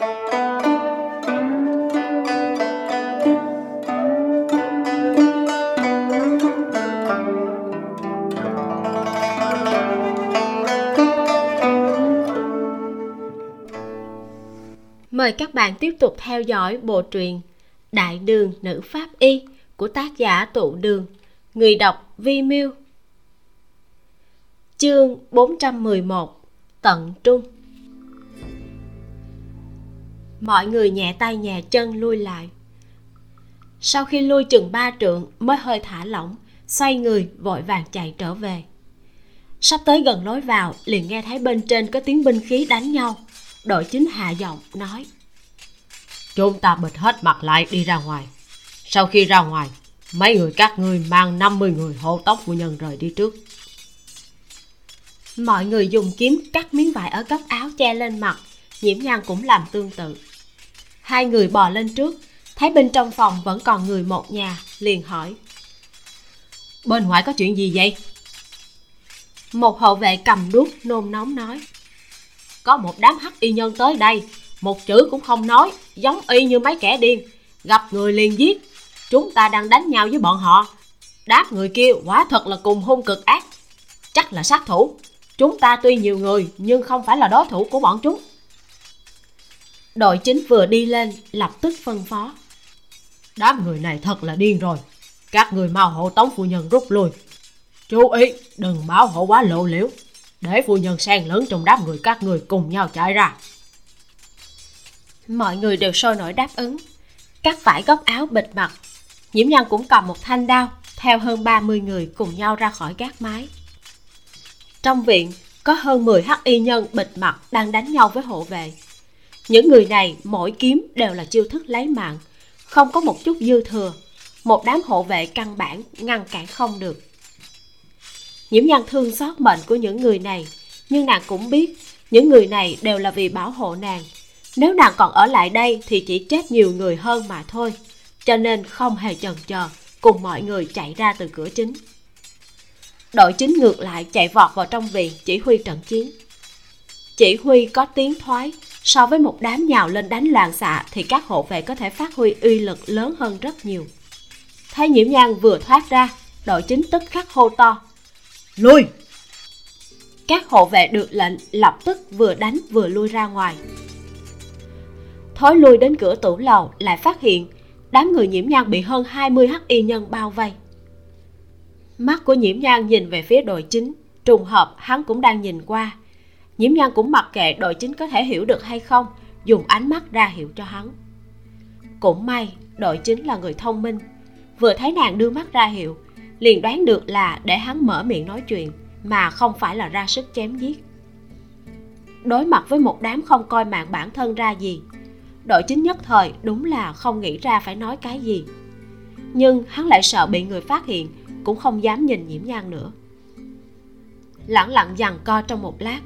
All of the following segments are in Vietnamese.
Mời các bạn tiếp tục theo dõi bộ truyện Đại đường nữ pháp y của tác giả tụ đường, Người đọc Vi Miu Chương 411 Tận trung. Mọi người nhẹ tay nhẹ chân lui lại. Sau khi lui chừng ba trượng mới hơi thả lỏng Xoay người vội vàng chạy trở về. Sắp tới gần lối vào liền nghe thấy bên trên có tiếng binh khí đánh nhau. Đội chính hạ giọng nói chúng ta bịt hết mặt lại đi ra ngoài. Sau khi ra ngoài mấy người các ngươi mang 50 người hộ tống phu nhân rời đi trước. Mọi người dùng kiếm cắt miếng vải ở góc áo che lên mặt nhiễm nhan cũng làm tương tự hai người bò lên trước. Thấy bên trong phòng vẫn còn người một nhà liền hỏi. Bên ngoài có chuyện gì vậy? Một hậu vệ cầm đuốc nôn nóng nói. Có một đám hắc y nhân tới đây. Một chữ cũng không nói giống y như mấy kẻ điên. Gặp người liền giết. Chúng ta đang đánh nhau với bọn họ. Đáp người kia quả thật là cùng hung cực ác. Chắc là sát thủ. Chúng ta tuy nhiều người nhưng không phải là đối thủ của bọn chúng đội chính vừa đi lên, lập tức phân phó. Đám người này thật là điên rồi. Các người mau hộ tống phu nhân rút lui. Chú ý, đừng báo hộ quá lộ liễu. Để phu nhân sang lớn trong đám người các người cùng nhau chạy ra. Mọi người đều sôi nổi đáp ứng. Cắt vải góc áo bịt mặt. Nhiễm nhân cũng cầm một thanh đao, theo hơn 30 người cùng nhau ra khỏi gác mái. Trong viện, có hơn 10 hắc y nhân bịt mặt đang đánh nhau với hộ vệ những người này, mỗi kiếm đều là chiêu thức lấy mạng. Không có một chút dư thừa. Một đám hộ vệ căn bản ngăn cản không được. Nhiễm nhan thương xót mệnh của những người này. Nhưng nàng cũng biết, những người này đều là vì bảo hộ nàng. Nếu nàng còn ở lại đây thì chỉ chết nhiều người hơn mà thôi. Cho nên không hề chần chờ cùng mọi người chạy ra từ cửa chính. Đội chính ngược lại chạy vọt vào trong viện chỉ huy trận chiến. Chỉ huy có tiếng thoái so với một đám nhào lên đánh loạn xạ thì các hộ vệ có thể phát huy uy lực lớn hơn rất nhiều. Thấy nhiễm nhan vừa thoát ra đội chính tức khắc hô to. Lui các hộ vệ được lệnh lập tức vừa đánh vừa lui ra ngoài. Thối lui đến cửa tủ lầu lại phát hiện đám người nhiễm nhan bị hơn 20 hắc y nhân bao vây. Mắt của nhiễm nhan nhìn về phía đội chính trùng hợp hắn cũng đang nhìn qua nhiễm nhan cũng mặc kệ đội chính có thể hiểu được hay không, dùng ánh mắt ra hiệu cho hắn. Cũng may, đội chính là người thông minh. Vừa thấy nàng đưa mắt ra hiệu, liền đoán được là để hắn mở miệng nói chuyện, mà không phải là ra sức chém giết. Đối mặt với một đám không coi mạng bản thân ra gì, đội chính nhất thời đúng là không nghĩ ra phải nói cái gì. Nhưng hắn lại sợ bị người phát hiện, cũng không dám nhìn nhiễm nhan nữa. Lẳng lặng dằn co trong một lát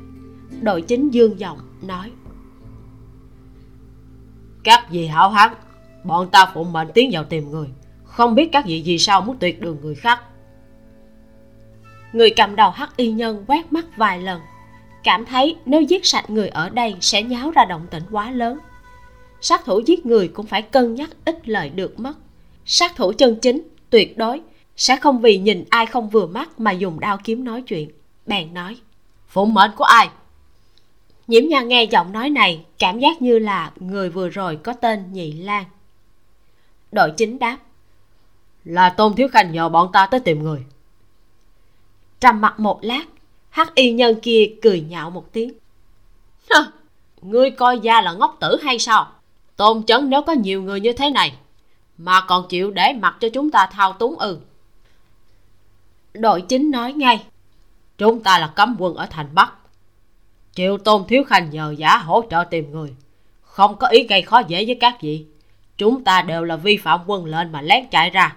đội chính dương giọng nói. Các vị hảo hán, bọn ta phụng mệnh tiến vào tìm người. Không biết các vị vì sao muốn tuyệt đường người khác. Người cầm đầu hắc y nhân quét mắt vài lần, cảm thấy nếu giết sạch người ở đây sẽ nháo ra động tĩnh quá lớn. Sát thủ giết người cũng phải cân nhắc ít lợi được mất. Sát thủ chân chính, tuyệt đối, sẽ không vì nhìn ai không vừa mắt mà dùng đao kiếm nói chuyện, bèn nói. Phụng mệnh của ai? Nhiễm nhan nghe giọng nói này, cảm giác như là người vừa rồi có tên nhị lan. Đội chính đáp, là tôn thiếu khanh nhờ bọn ta tới tìm người. Trầm mặt một lát, hắc y nhân kia cười nhạo một tiếng ngươi coi gia là ngốc tử hay sao? Tôn chấn nếu có nhiều người như thế này, mà còn chịu để mặc cho chúng ta thao túng ư? Đội chính nói ngay, chúng ta là cấm quân ở thành bắc Triệu tôn thiếu khanh nhờ giả hỗ trợ tìm người. Không có ý gây khó dễ với các vị. Chúng ta đều là vi phạm quân lệnh mà lén chạy ra.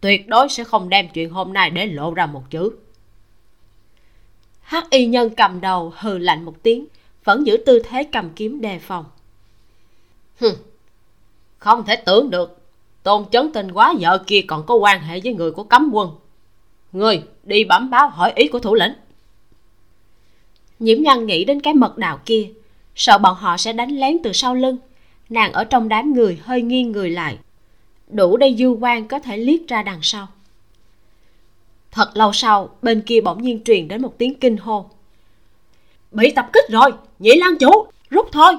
Tuyệt đối sẽ không đem chuyện hôm nay để lộ ra một chữ. Hắc y nhân cầm đầu hừ lạnh một tiếng vẫn giữ tư thế cầm kiếm đề phòng. Hừm, không thể tưởng được. Tôn chấn tình quá vợ kia còn có quan hệ với người của cấm quân. Người đi bẩm báo hỏi ý của thủ lĩnh nhiễm nhân nghĩ đến cái mật đạo kia. Sợ bọn họ sẽ đánh lén từ sau lưng. Nàng ở trong đám người hơi nghiêng người lại. Đủ để du quan có thể liếc ra đằng sau. Thật lâu sau, bên kia bỗng nhiên truyền đến một tiếng kinh hô. Bị tập kích rồi, nhị lan chủ, rút thôi.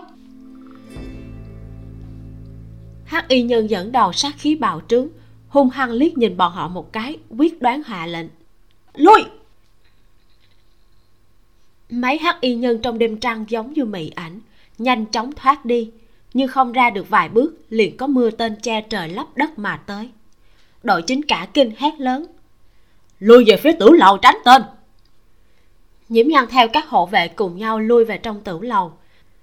Hắc y nhân dẫn đầu sát khí bạo trướng, hung hăng liếc nhìn bọn họ một cái, quyết đoán hạ lệnh. Lui! Mấy hắc y nhân trong đêm trăng giống như mị ảnh, nhanh chóng thoát đi, nhưng không ra được vài bước, liền có mưa tên che trời lấp đất mà tới. Đội chính cả kinh hét lớn, lui về phía tử lầu tránh tên. Nhiễm nhan theo các hộ vệ cùng nhau lui về trong tử lầu.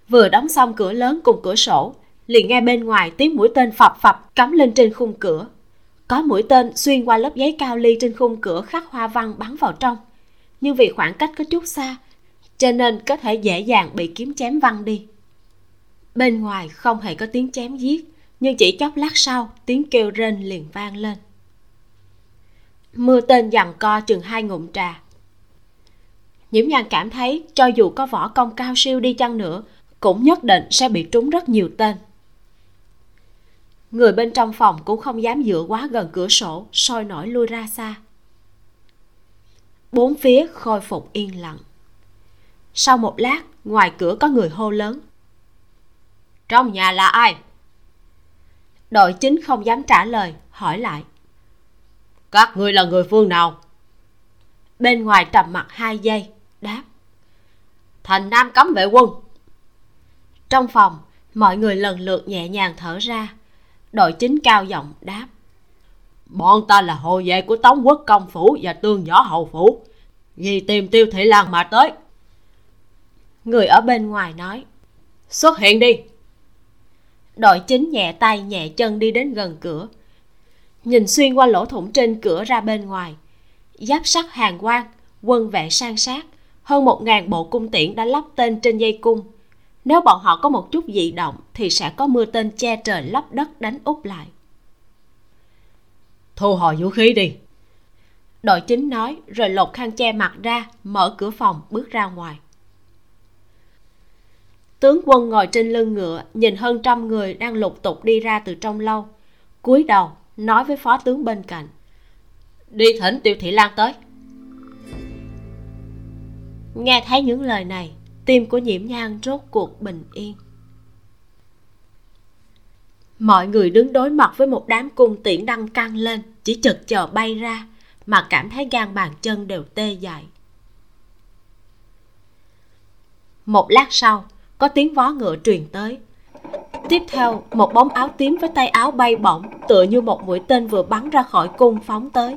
Vừa đóng xong cửa lớn cùng cửa sổ, liền nghe bên ngoài tiếng mũi tên phập phập cắm lên trên khung cửa. Có mũi tên xuyên qua lớp giấy cao ly trên khung cửa khắc hoa văn bắn vào trong, nhưng vì khoảng cách có chút xa cho nên có thể dễ dàng bị kiếm chém văng đi. Bên ngoài không hề có tiếng chém giết, nhưng chỉ chốc lát sau, tiếng kêu rên liền vang lên. Mưa tên giằng co chừng hai ngụm trà. Nhiễm nhan cảm thấy cho dù có võ công cao siêu đi chăng nữa, cũng nhất định sẽ bị trúng rất nhiều tên. Người bên trong phòng cũng không dám dựa quá gần cửa sổ, sôi nổi lui ra xa. Bốn phía khôi phục yên lặng sau một lát, ngoài cửa có người hô lớn. Trong nhà là ai? Đội chính không dám trả lời, hỏi lại. Các người là người phương nào? Bên ngoài trầm mặt hai giây, đáp. Thành nam cấm vệ quân. Trong phòng, mọi người lần lượt nhẹ nhàng thở ra. Đội chính cao giọng đáp. Bọn ta là hộ vệ của tống quốc công phủ và tương võ hầu phủ. Vì tìm tiêu thị lan mà tới người ở bên ngoài nói xuất hiện đi. Đội chính nhẹ tay nhẹ chân đi đến gần cửa. Nhìn xuyên qua lỗ thủng trên cửa ra bên ngoài giáp sắt hàng quan quân vệ sang sát hơn một ngàn bộ cung tiễn đã lắp tên trên dây cung. Nếu bọn họ có một chút dị động thì sẽ có mưa tên che trời lấp đất đánh úp lại. Thu hồi vũ khí đi. Đội chính nói rồi lột khăn che mặt ra mở cửa phòng bước ra ngoài tướng quân ngồi trên lưng ngựa nhìn hơn trăm người đang lục tục đi ra từ trong lâu. Cúi đầu nói với phó tướng bên cạnh. Đi thỉnh tiêu thị lan tới. Nghe thấy những lời này tim của nhiễm nhan rốt cuộc bình yên. Mọi người đứng đối mặt với một đám cung tiễn đăng căng lên chỉ chực chờ bay ra mà cảm thấy gan bàn chân đều tê dại. Một lát sau có tiếng vó ngựa truyền tới. Tiếp theo, một bóng áo tím với tay áo bay bổng, tựa như một mũi tên vừa bắn ra khỏi cung phóng tới.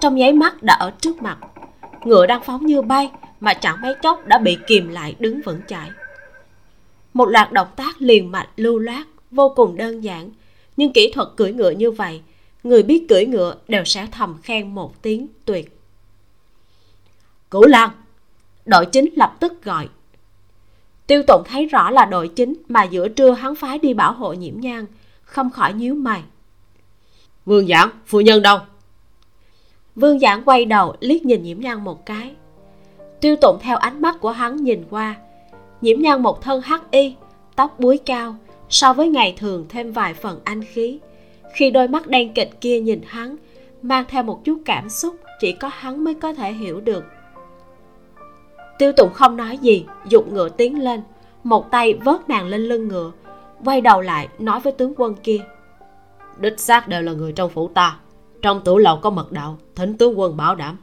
Trong nháy mắt đã ở trước mặt. Ngựa đang phóng như bay, mà chẳng mấy chốc đã bị kìm lại đứng vững chãi. Một loạt động tác liền mạch lưu loát, vô cùng đơn giản. Nhưng kỹ thuật cưỡi ngựa như vậy, người biết cưỡi ngựa đều sẽ thầm khen một tiếng tuyệt. Cửu lan đội chính lập tức gọi tiêu tụng thấy rõ là đội chính mà giữa trưa hắn phái đi bảo hộ nhiễm nhan không khỏi nhíu mày. Vương giảng phu nhân đâu? Vương giảng quay đầu liếc nhìn nhiễm nhan một cái. Tiêu tụng theo ánh mắt của hắn nhìn qua. Nhiễm nhan một thân hắc y tóc búi cao so với ngày thường thêm vài phần anh khí. Khi đôi mắt đen kịch kia nhìn hắn mang theo một chút cảm xúc chỉ có hắn mới có thể hiểu được tiêu tụng không nói gì dục ngựa tiến lên một tay vớt nàng lên lưng ngựa quay đầu lại nói với tướng quân kia. Đích xác đều là người trong phủ ta trong tủ lầu có mật đạo thỉnh tướng quân bảo đảm.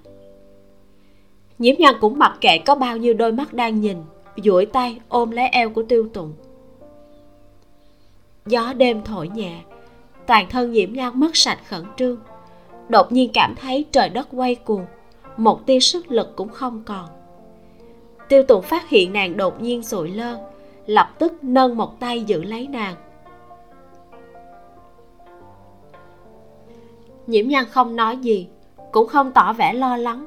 Nhiễm nhan cũng mặc kệ có bao nhiêu đôi mắt đang nhìn duỗi tay ôm lấy eo của tiêu tụng gió đêm thổi nhẹ toàn thân nhiễm nhan mất sạch khẩn trương. Đột nhiên cảm thấy trời đất quay cuồng một tia sức lực cũng không còn tiêu tụng phát hiện nàng đột nhiên sụi lơ, lập tức nâng một tay giữ lấy nàng. Nhiễm nhan không nói gì, cũng không tỏ vẻ lo lắng,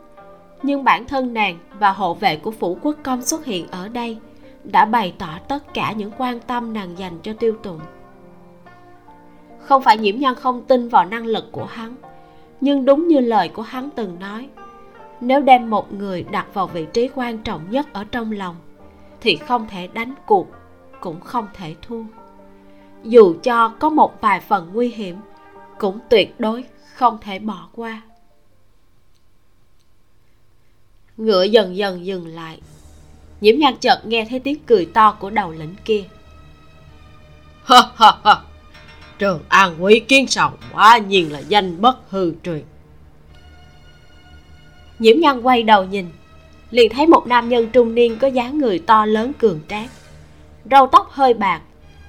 nhưng bản thân nàng và hộ vệ của phủ quốc công xuất hiện ở đây đã bày tỏ tất cả những quan tâm nàng dành cho tiêu tụng không phải nhiễm nhan không tin vào năng lực của hắn, nhưng đúng như lời của hắn từng nói nếu đem một người đặt vào vị trí quan trọng nhất ở trong lòng, thì không thể đánh cuộc, cũng không thể thua. Dù cho có một vài phần nguy hiểm, cũng tuyệt đối không thể bỏ qua. Ngựa dần dần dừng lại. Nhiễm nhan chợt nghe thấy tiếng cười to của đầu lĩnh kia. Ha ha ha. Trường an quý kiến sầu quá nhiên là danh bất hư truyền nhiễm nhan quay đầu nhìn, liền thấy một nam nhân trung niên có dáng người to lớn cường tráng, râu tóc hơi bạc,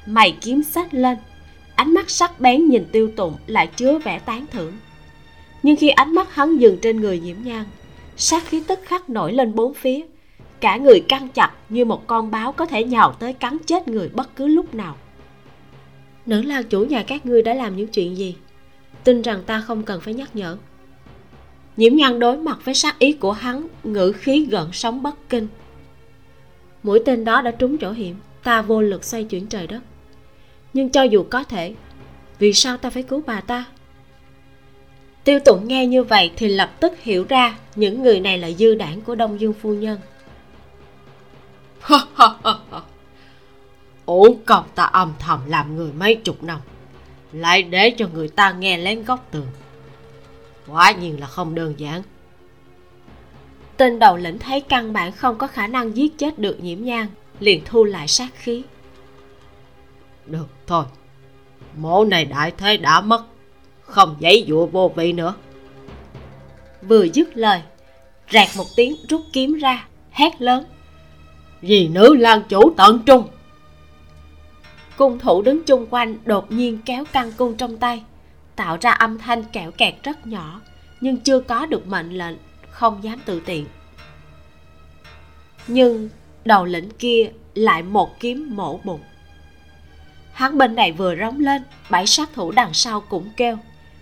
mày kiếm sách lên, ánh mắt sắc bén nhìn tiêu tụng lại chứa vẻ tán thưởng. Nhưng khi ánh mắt hắn dừng trên người nhiễm nhan sát khí tức khắc nổi lên bốn phía, cả người căng chặt như một con báo có thể nhào tới cắn chết người bất cứ lúc nào. Nữ lang chủ nhà các ngươi đã làm những chuyện gì? Tin rằng ta không cần phải nhắc nhở nhiễm nhan đối mặt với sát ý của hắn, ngữ khí gợn sóng bất kinh. Mũi tên đó đã trúng chỗ hiểm, ta vô lực xoay chuyển trời đất. Nhưng cho dù có thể, vì sao ta phải cứu bà ta? Tiêu tụng nghe như vậy thì lập tức hiểu ra những người này là dư đảng của đông dương phu nhân. Ổn công ta âm thầm làm người mấy chục năm, lại để cho người ta nghe lén góc tường quả nhiên là không đơn giản. Tên đầu lĩnh thấy căn bản không có khả năng giết chết được nhiễm nhang liền thu lại sát khí. Được thôi. Mổ này đại thế đã mất. Không giấy dụa vô vị nữa. Vừa dứt lời rạc một tiếng rút kiếm ra hét lớn. Vì nữ lan chủ tận trung. Cung thủ đứng chung quanh đột nhiên kéo căn cung trong tay tạo ra âm thanh kẹo kẹt rất nhỏ, nhưng chưa có được mệnh lệnh, không dám tự tiện. Nhưng đầu lĩnh kia lại một kiếm mổ bụng. Hắn bên này vừa rống lên, bảy sát thủ đằng sau cũng kêu,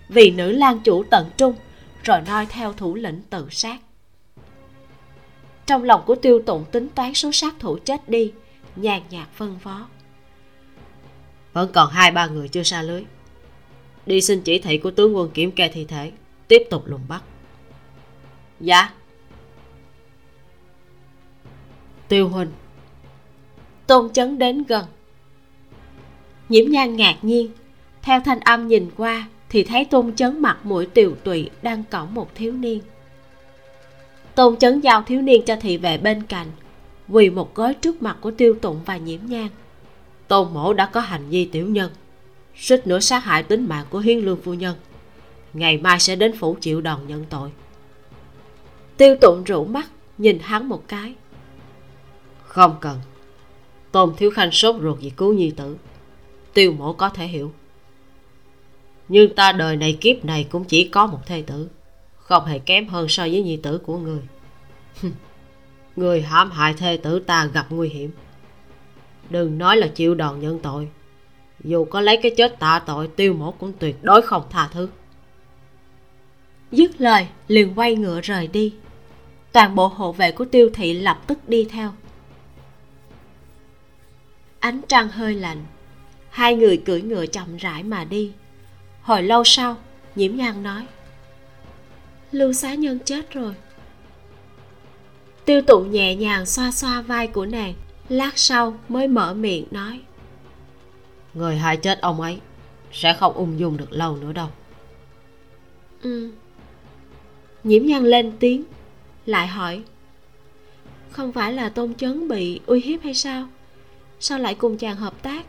vì nữ lang chủ tận trung, rồi noi theo thủ lĩnh tự sát. Trong lòng của tiêu tụng tính toán số sát thủ chết đi, nhàn nhạt phân phó. Vẫn còn hai ba người chưa xa lưới đi xin chỉ thị của tướng quân kiểm kê thi thể. Tiếp tục lùng bắt. Dạ. Tiêu huynh tôn chấn đến gần. Nhiễm nhan ngạc nhiên. Theo thanh âm nhìn qua thì thấy tôn chấn mặt mũi tiều tụy đang cõng một thiếu niên. Tôn chấn giao thiếu niên cho thị vệ bên cạnh, quỳ một gói trước mặt của tiêu tụng và nhiễm nhan. Tôn mổ đã có hành vi tiểu nhân suýt nữa sát hại tính mạng của hiên lương phu nhân. Ngày mai sẽ đến phủ chịu đòn nhận tội. Tiêu tụng rủ mắt, nhìn hắn một cái. Không cần. Tôn thiếu khanh sốt ruột vì cứu nhi tử. Tiêu mổ có thể hiểu. Nhưng ta đời này kiếp này cũng chỉ có một thê tử. Không hề kém hơn so với nhi tử của người. Người hãm hại thê tử ta gặp nguy hiểm. Đừng nói là chịu đòn nhận tội dù có lấy cái chết tạ tội, tiêu mổ cũng tuyệt đối không tha thứ. Dứt lời, liền quay ngựa rời đi. Toàn bộ hộ vệ của tiêu thị lập tức đi theo. Ánh trăng hơi lạnh. Hai người cưỡi ngựa chậm rãi mà đi. Hồi lâu sau, nhiễm nhan nói, lưu xá nhân chết rồi. Tiêu tụng nhẹ nhàng xoa xoa vai của nàng, lát sau mới mở miệng nói người hại chết ông ấy sẽ không ung dung được lâu nữa đâu. Ừ. Nhiễm nhan lên tiếng lại hỏi không phải là tôn chấn bị uy hiếp hay sao? Sao lại cùng chàng hợp tác?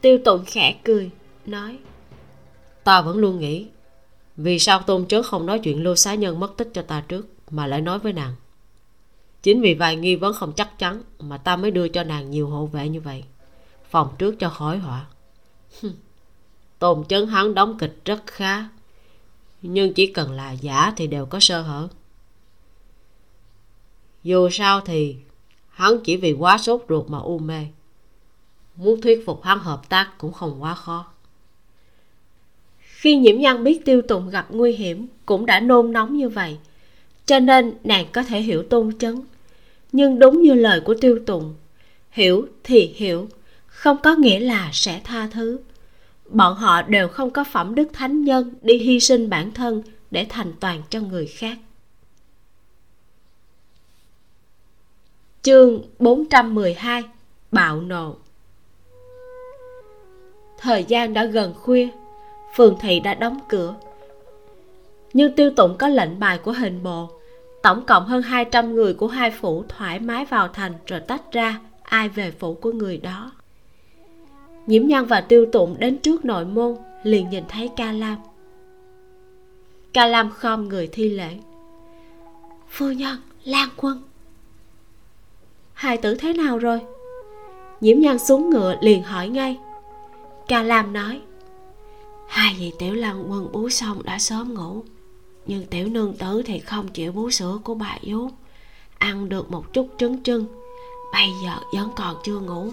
Tiêu tụng khẽ cười nói ta vẫn luôn nghĩ vì sao tôn chấn không nói chuyện lưu xá nhân mất tích cho ta trước mà lại nói với nàng? Chính vì vài nghi vấn không chắc chắn mà ta mới đưa cho nàng nhiều hộ vệ như vậy phòng trước cho khỏi họa. Tôn chấn hắn đóng kịch rất khá, nhưng chỉ cần là giả thì đều có sơ hở. Dù sao thì hắn chỉ vì quá sốt ruột mà u mê. Muốn thuyết phục hắn hợp tác cũng không quá khó. Khi nhiễm nhân biết tiêu tụng gặp nguy hiểm cũng đã nôn nóng như vậy, cho nên nàng có thể hiểu tôn chấn. Nhưng đúng như lời của tiêu tụng hiểu thì hiểu không có nghĩa là sẽ tha thứ. Bọn họ đều không có phẩm đức thánh nhân đi hy sinh bản thân để thành toàn cho người khác. Chương 412 Bạo nộ. Thời gian đã gần khuya, phường thị đã đóng cửa. Nhưng tiêu tụng có lệnh bài của hình bộ, tổng cộng hơn 200 người của hai phủ thoải mái vào thành rồi tách ra, ai về phủ của người đó nhiễm Nhan và tiêu tụng đến trước nội môn liền nhìn thấy ca lam. Ca lam khom người thi lễ. Phu nhân, lan quân. Hai tử thế nào rồi? Nhiễm Nhan xuống ngựa liền hỏi ngay. Ca lam nói, hai vị tiểu lan quân bú xong đã sớm ngủ, nhưng tiểu nương tử thì không chịu bú sữa của bà vú ăn được một chút trứng trưng, bây giờ vẫn còn chưa ngủ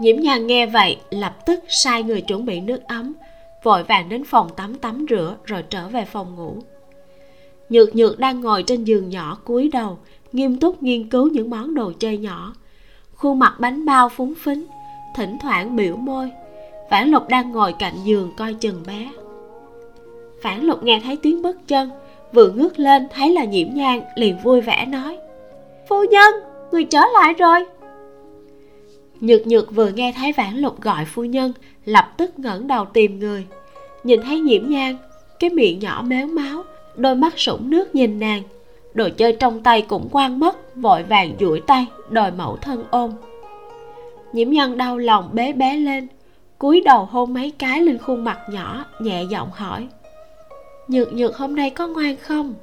nhiễm nhan nghe vậy, lập tức sai người chuẩn bị nước ấm, vội vàng đến phòng tắm tắm rửa rồi trở về phòng ngủ. Nhược nhược đang ngồi trên giường nhỏ cúi đầu, nghiêm túc nghiên cứu những món đồ chơi nhỏ. Khuôn mặt bánh bao phúng phính, thỉnh thoảng biểu môi. Phản lục đang ngồi cạnh giường coi chừng bé. Phản lục nghe thấy tiếng bước chân, vừa ngước lên thấy là nhiễm nhang liền vui vẻ nói, phu nhân, người trở lại rồi nhược nhược vừa nghe thấy vãn lục gọi phu nhân, lập tức ngẩng đầu tìm người. Nhìn thấy nhiễm nhang cái miệng nhỏ méo máu, đôi mắt sũng nước nhìn nàng. Đồ chơi trong tay cũng quang mất, vội vàng duỗi tay, đòi mẫu thân ôm. Nhiễm nhân đau lòng bế bé lên, cúi đầu hôn mấy cái lên khuôn mặt nhỏ, nhẹ giọng hỏi. Nhược nhược, hôm nay có ngoan không?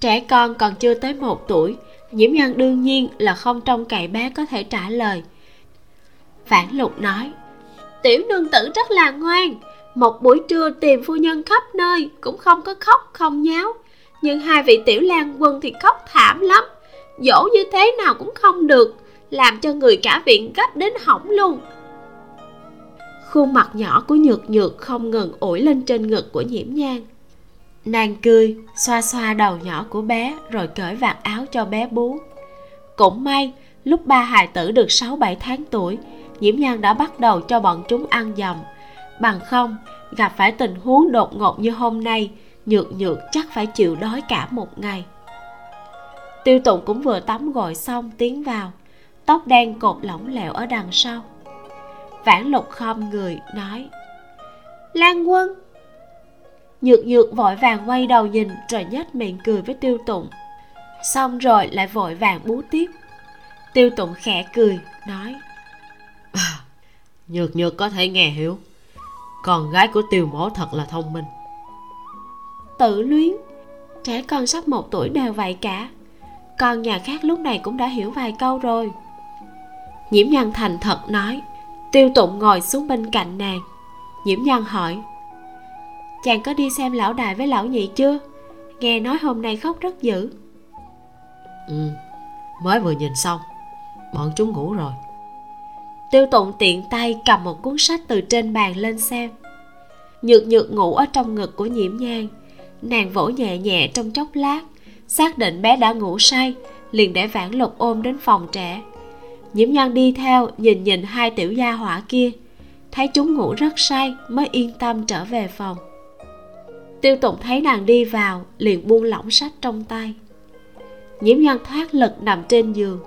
Trẻ con còn chưa tới một tuổi nhiễm nhân đương nhiên là không trông cậy bé có thể trả lời. Phản lục nói, tiểu nương tử rất là ngoan, một buổi trưa tìm phu nhân khắp nơi cũng không có khóc không nháo, nhưng hai vị tiểu lan quân thì khóc thảm lắm, dỗ như thế nào cũng không được, làm cho người cả viện gấp đến hỏng luôn. Khuôn mặt nhỏ của nhược nhược không ngừng ủi lên trên ngực của nhiễm nhang nàng cười, xoa xoa đầu nhỏ của bé, rồi cởi vạt áo cho bé bú. Cũng may, lúc ba hài tử được 6-7 tháng tuổi nhiễm nhan đã bắt đầu cho bọn chúng ăn dầm. Bằng không, gặp phải tình huống đột ngột như hôm nay, nhược nhược chắc phải chịu đói cả một ngày. Tiêu tụng cũng vừa tắm gội xong tiến vào, tóc đen cột lỏng lẻo ở đằng sau. Vãn lục khom người, nói, lan quân nhược nhược vội vàng quay đầu nhìn rồi nhếch miệng cười với tiêu tụng. Xong rồi lại vội vàng bú tiếp. Tiêu tụng khẽ cười nói à, nhược nhược có thể nghe hiểu. Con gái của tiêu mổ thật là thông minh. Tự luyến trẻ con sắp một tuổi đều vậy cả. Con nhà khác lúc này cũng đã hiểu vài câu rồi. Nhiễm nhân thành thật nói tiêu tụng ngồi xuống bên cạnh nàng. Nhiễm nhân hỏi chàng có đi xem lão đại với lão nhị chưa? Nghe nói hôm nay khóc rất dữ. Ừ mới vừa nhìn xong bọn chúng ngủ rồi. Tiêu tụng tiện tay cầm một cuốn sách từ trên bàn lên xem. Nhược nhược ngủ ở trong ngực của nhiễm nhang nàng vỗ nhẹ nhẹ trong chốc lát xác định bé đã ngủ say liền để vãn lục ôm đến phòng trẻ. Nhiễm nhan đi theo nhìn nhìn hai tiểu gia hỏa kia. Thấy chúng ngủ rất say mới yên tâm trở về phòng tiêu tụng thấy nàng đi vào liền buông lỏng sách trong tay. Nhiễm nhan thoát lực nằm trên giường.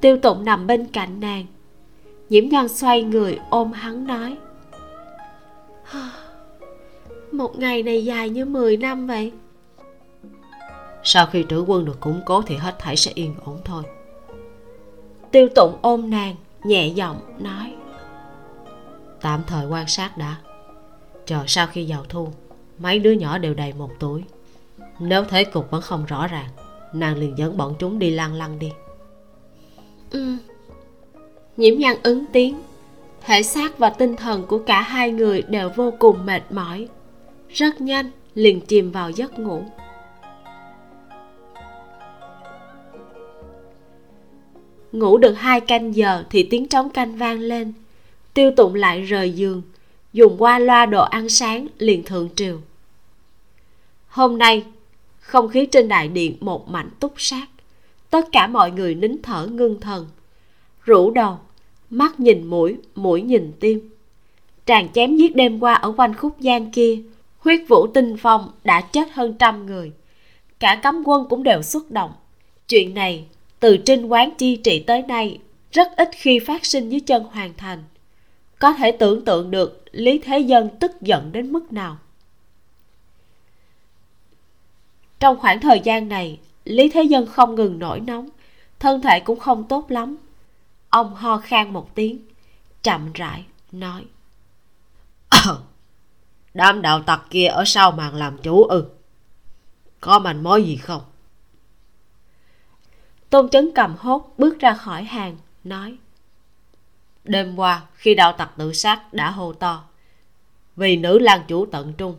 Tiêu tụng nằm bên cạnh nàng. Nhiễm nhan xoay người ôm hắn nói một ngày này dài như 10 năm vậy. Sau khi trữ quân được củng cố thì hết thảy sẽ yên ổn thôi. Tiêu tụng ôm nàng nhẹ giọng nói tạm thời quan sát đã. Chờ sau khi vào thu mấy đứa nhỏ đều đầy một tuổi nếu thế cục vẫn không rõ ràng, nàng liền dẫn bọn chúng đi lăng lăng đi. Ừ. Nhiễm nhan ứng tiếng. Thể xác và tinh thần của cả hai người đều vô cùng mệt mỏi. Rất nhanh, liền chìm vào giấc ngủ. Ngủ được hai canh giờ thì tiếng trống canh vang lên. Tiêu tụng lại rời giường dùng qua loa đồ ăn sáng liền thượng triều. Hôm nay, không khí trên đại điện một mảnh túc sát. Tất cả mọi người nín thở ngưng thần. Rũ đầu, mắt nhìn mũi mũi nhìn tim. Tràn chém giết đêm qua ở quanh khúc giang kia, huyết vũ tinh phong đã chết hơn trăm người. Cả cấm quân cũng đều xuất động. Chuyện này, từ trinh quán chi trị tới nay, rất ít khi phát sinh dưới chân hoàng thành. Có thể tưởng tượng được lý thế dân tức giận đến mức nào? Trong khoảng thời gian này lý thế dân không ngừng nổi nóng thân thể cũng không tốt lắm. Ông ho khan một tiếng chậm rãi nói đám đạo tặc kia ở sau màn làm chủ ư? Có manh mối gì không? Tôn chấn cầm hốt bước ra khỏi hàng nói đêm qua khi đạo tặc tự sát đã hô to vì nữ lang chủ tận trung.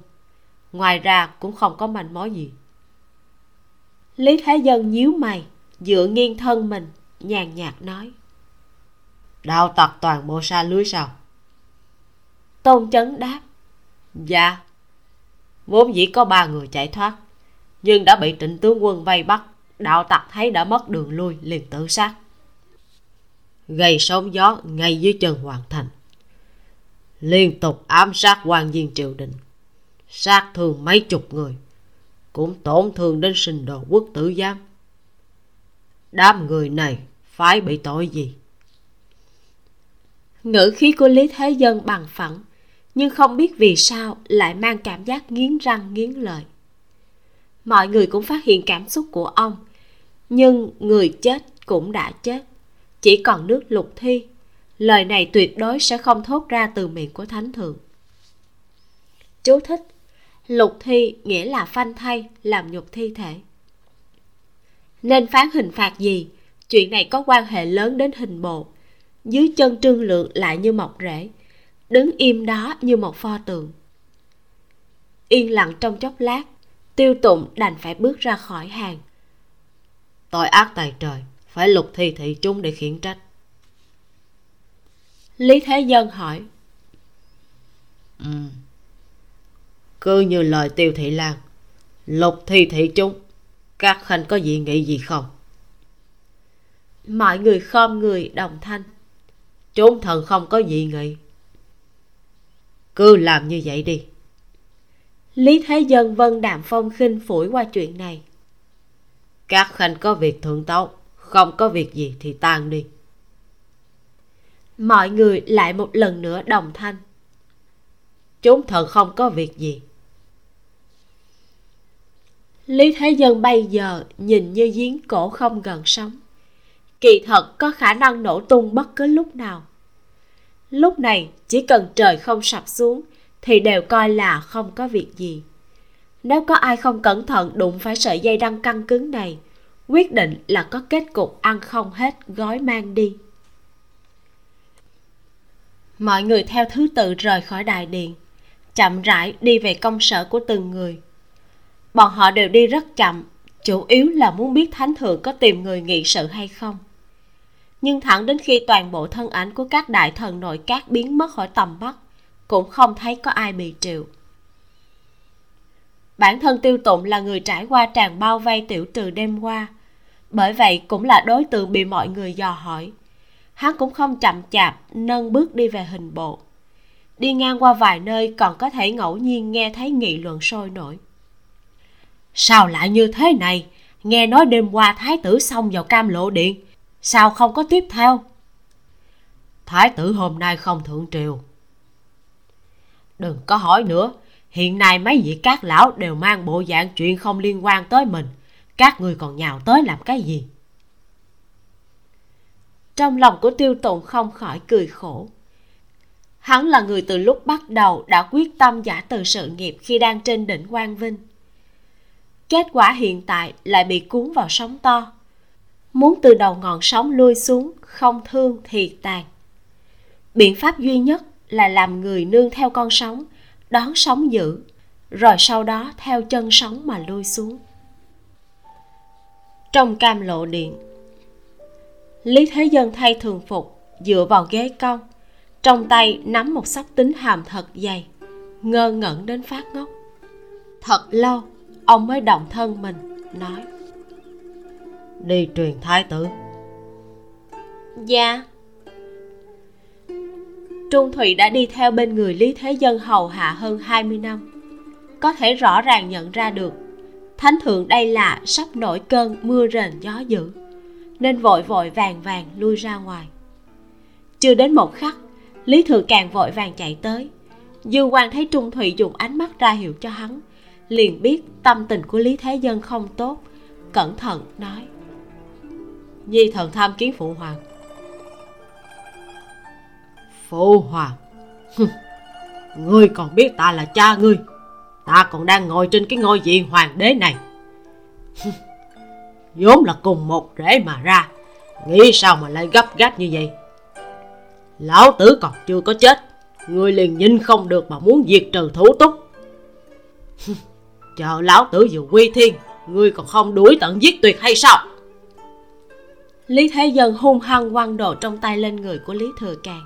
Ngoài ra cũng không có manh mối gì. Lý thế dân nhíu mày dựa nghiêng thân mình nhàn nhạt nói. Đạo tặc toàn bộ xa lưới sao? Tôn chấn đáp. Dạ. Vốn dĩ có ba người chạy thoát nhưng đã bị trịnh tướng quân vây bắt đạo tặc thấy đã mất đường lui liền tự sát. Gây sóng gió ngay dưới chân hoàng thành liên tục ám sát quan viên triều đình, sát thương mấy chục người, cũng tổn thương đến sinh đồ quốc tử giám. Đám người này phải bị tội gì? Ngữ khí của lý thế dân bằng phẳng, nhưng không biết vì sao lại mang cảm giác nghiến răng nghiến lợi. Mọi người cũng phát hiện cảm xúc của ông, nhưng người chết cũng đã chết, chỉ còn nước lục thi lời này tuyệt đối sẽ không thốt ra từ miệng của thánh thượng. Chú thích, lục thi nghĩa là phanh thay, làm nhục thi thể. Nên phán hình phạt gì? Chuyện này có quan hệ lớn đến hình bộ. Dưới chân trương lượng lại như mọc rễ, đứng im đó như một pho tượng. Yên lặng trong chốc lát, tiêu tụng đành phải bước ra khỏi hàng. Tội ác tài trời, phải lục thi thị chúng để khiển trách lý thế dân hỏi. Ừ. cứ như lời tiêu thị lan lục thi thị chúng các khanh có dị nghị gì không? Mọi người khom người đồng thanh. Chúng thần không có dị nghị cứ làm như vậy đi. Lý thế dân vân đạm phong khinh phủi qua chuyện này. Các khanh có việc thượng tấu không có việc gì thì tan đi mọi người lại một lần nữa đồng thanh. Chúng thần không có việc gì. Lý thế dân bây giờ nhìn như giếng cổ không gần sống, kỳ thật có khả năng nổ tung bất cứ lúc nào. Lúc này chỉ cần trời không sập xuống thì đều coi là không có việc gì. Nếu có ai không cẩn thận đụng phải sợi dây đăng căng cứng này quyết định là có kết cục ăn không hết gói mang đi mọi người theo thứ tự rời khỏi đại điện, chậm rãi đi về công sở của từng người. Bọn họ đều đi rất chậm, chủ yếu là muốn biết thánh thượng có tìm người nghị sự hay không. Nhưng thẳng đến khi toàn bộ thân ảnh của các đại thần nội các biến mất khỏi tầm mắt, cũng không thấy có ai bị triệu bản thân tiêu tụng là người trải qua tràn bao vây tiểu trừ đêm qua, bởi vậy cũng là đối tượng bị mọi người dò hỏi hắn cũng không chậm chạp, nâng bước đi về hình bộ. Đi ngang qua vài nơi còn có thể ngẫu nhiên nghe thấy nghị luận sôi nổi. Sao lại như thế này? Nghe nói đêm qua thái tử xông vào cam lộ điện. Sao không có tiếp theo? Thái tử hôm nay không thượng triều. Đừng có hỏi nữa. Hiện nay mấy vị các lão đều mang bộ dạng chuyện không liên quan tới mình. Các người còn nhào tới làm cái gì? Trong lòng của tiêu tụng không khỏi cười khổ. Hắn là người từ lúc bắt đầu đã quyết tâm giả từ sự nghiệp khi đang trên đỉnh quang vinh. Kết quả hiện tại lại bị cuốn vào sóng to. Muốn từ đầu ngọn sóng lui xuống, không thương thì tàn. Biện pháp duy nhất là làm người nương theo con sóng, đón sóng dữ, rồi sau đó theo chân sóng mà lui xuống. Trong cam lộ điện lý thế dân thay thường phục dựa vào ghế cong. Trong tay nắm một sắp tính hàm thật dày ngơ ngẩn đến phát ngốc. Thật lâu ông mới động thân mình nói đi truyền thái tử. Dạ. Trung thụy đã đi theo bên người lý thế dân hầu hạ hơn 20 năm. Có thể rõ ràng nhận ra được thánh thượng đây là sắp nổi cơn mưa rền gió dữ nên vội vội vàng vàng lui ra ngoài. Chưa đến một khắc, lý thừa càng vội vàng chạy tới. Dư quan thấy trung thụy dùng ánh mắt ra hiệu cho hắn, liền biết tâm tình của lý thế dân không tốt, cẩn thận nói. Nhi thần tham kiến phụ hoàng. Phụ hoàng? Ngươi còn biết ta là cha ngươi. Ta còn đang ngồi trên cái ngôi vị hoàng đế này vốn là cùng một rễ mà ra. Nghĩ sao mà lại gấp gáp như vậy? Lão tử còn chưa có chết ngươi liền nhìn không được mà muốn diệt trừ thủ túc. Chờ lão tử vừa quy thiên ngươi còn không đuổi tận giết tuyệt hay sao? Lý thế dân hung hăng quăng đồ trong tay lên người của lý thừa càng.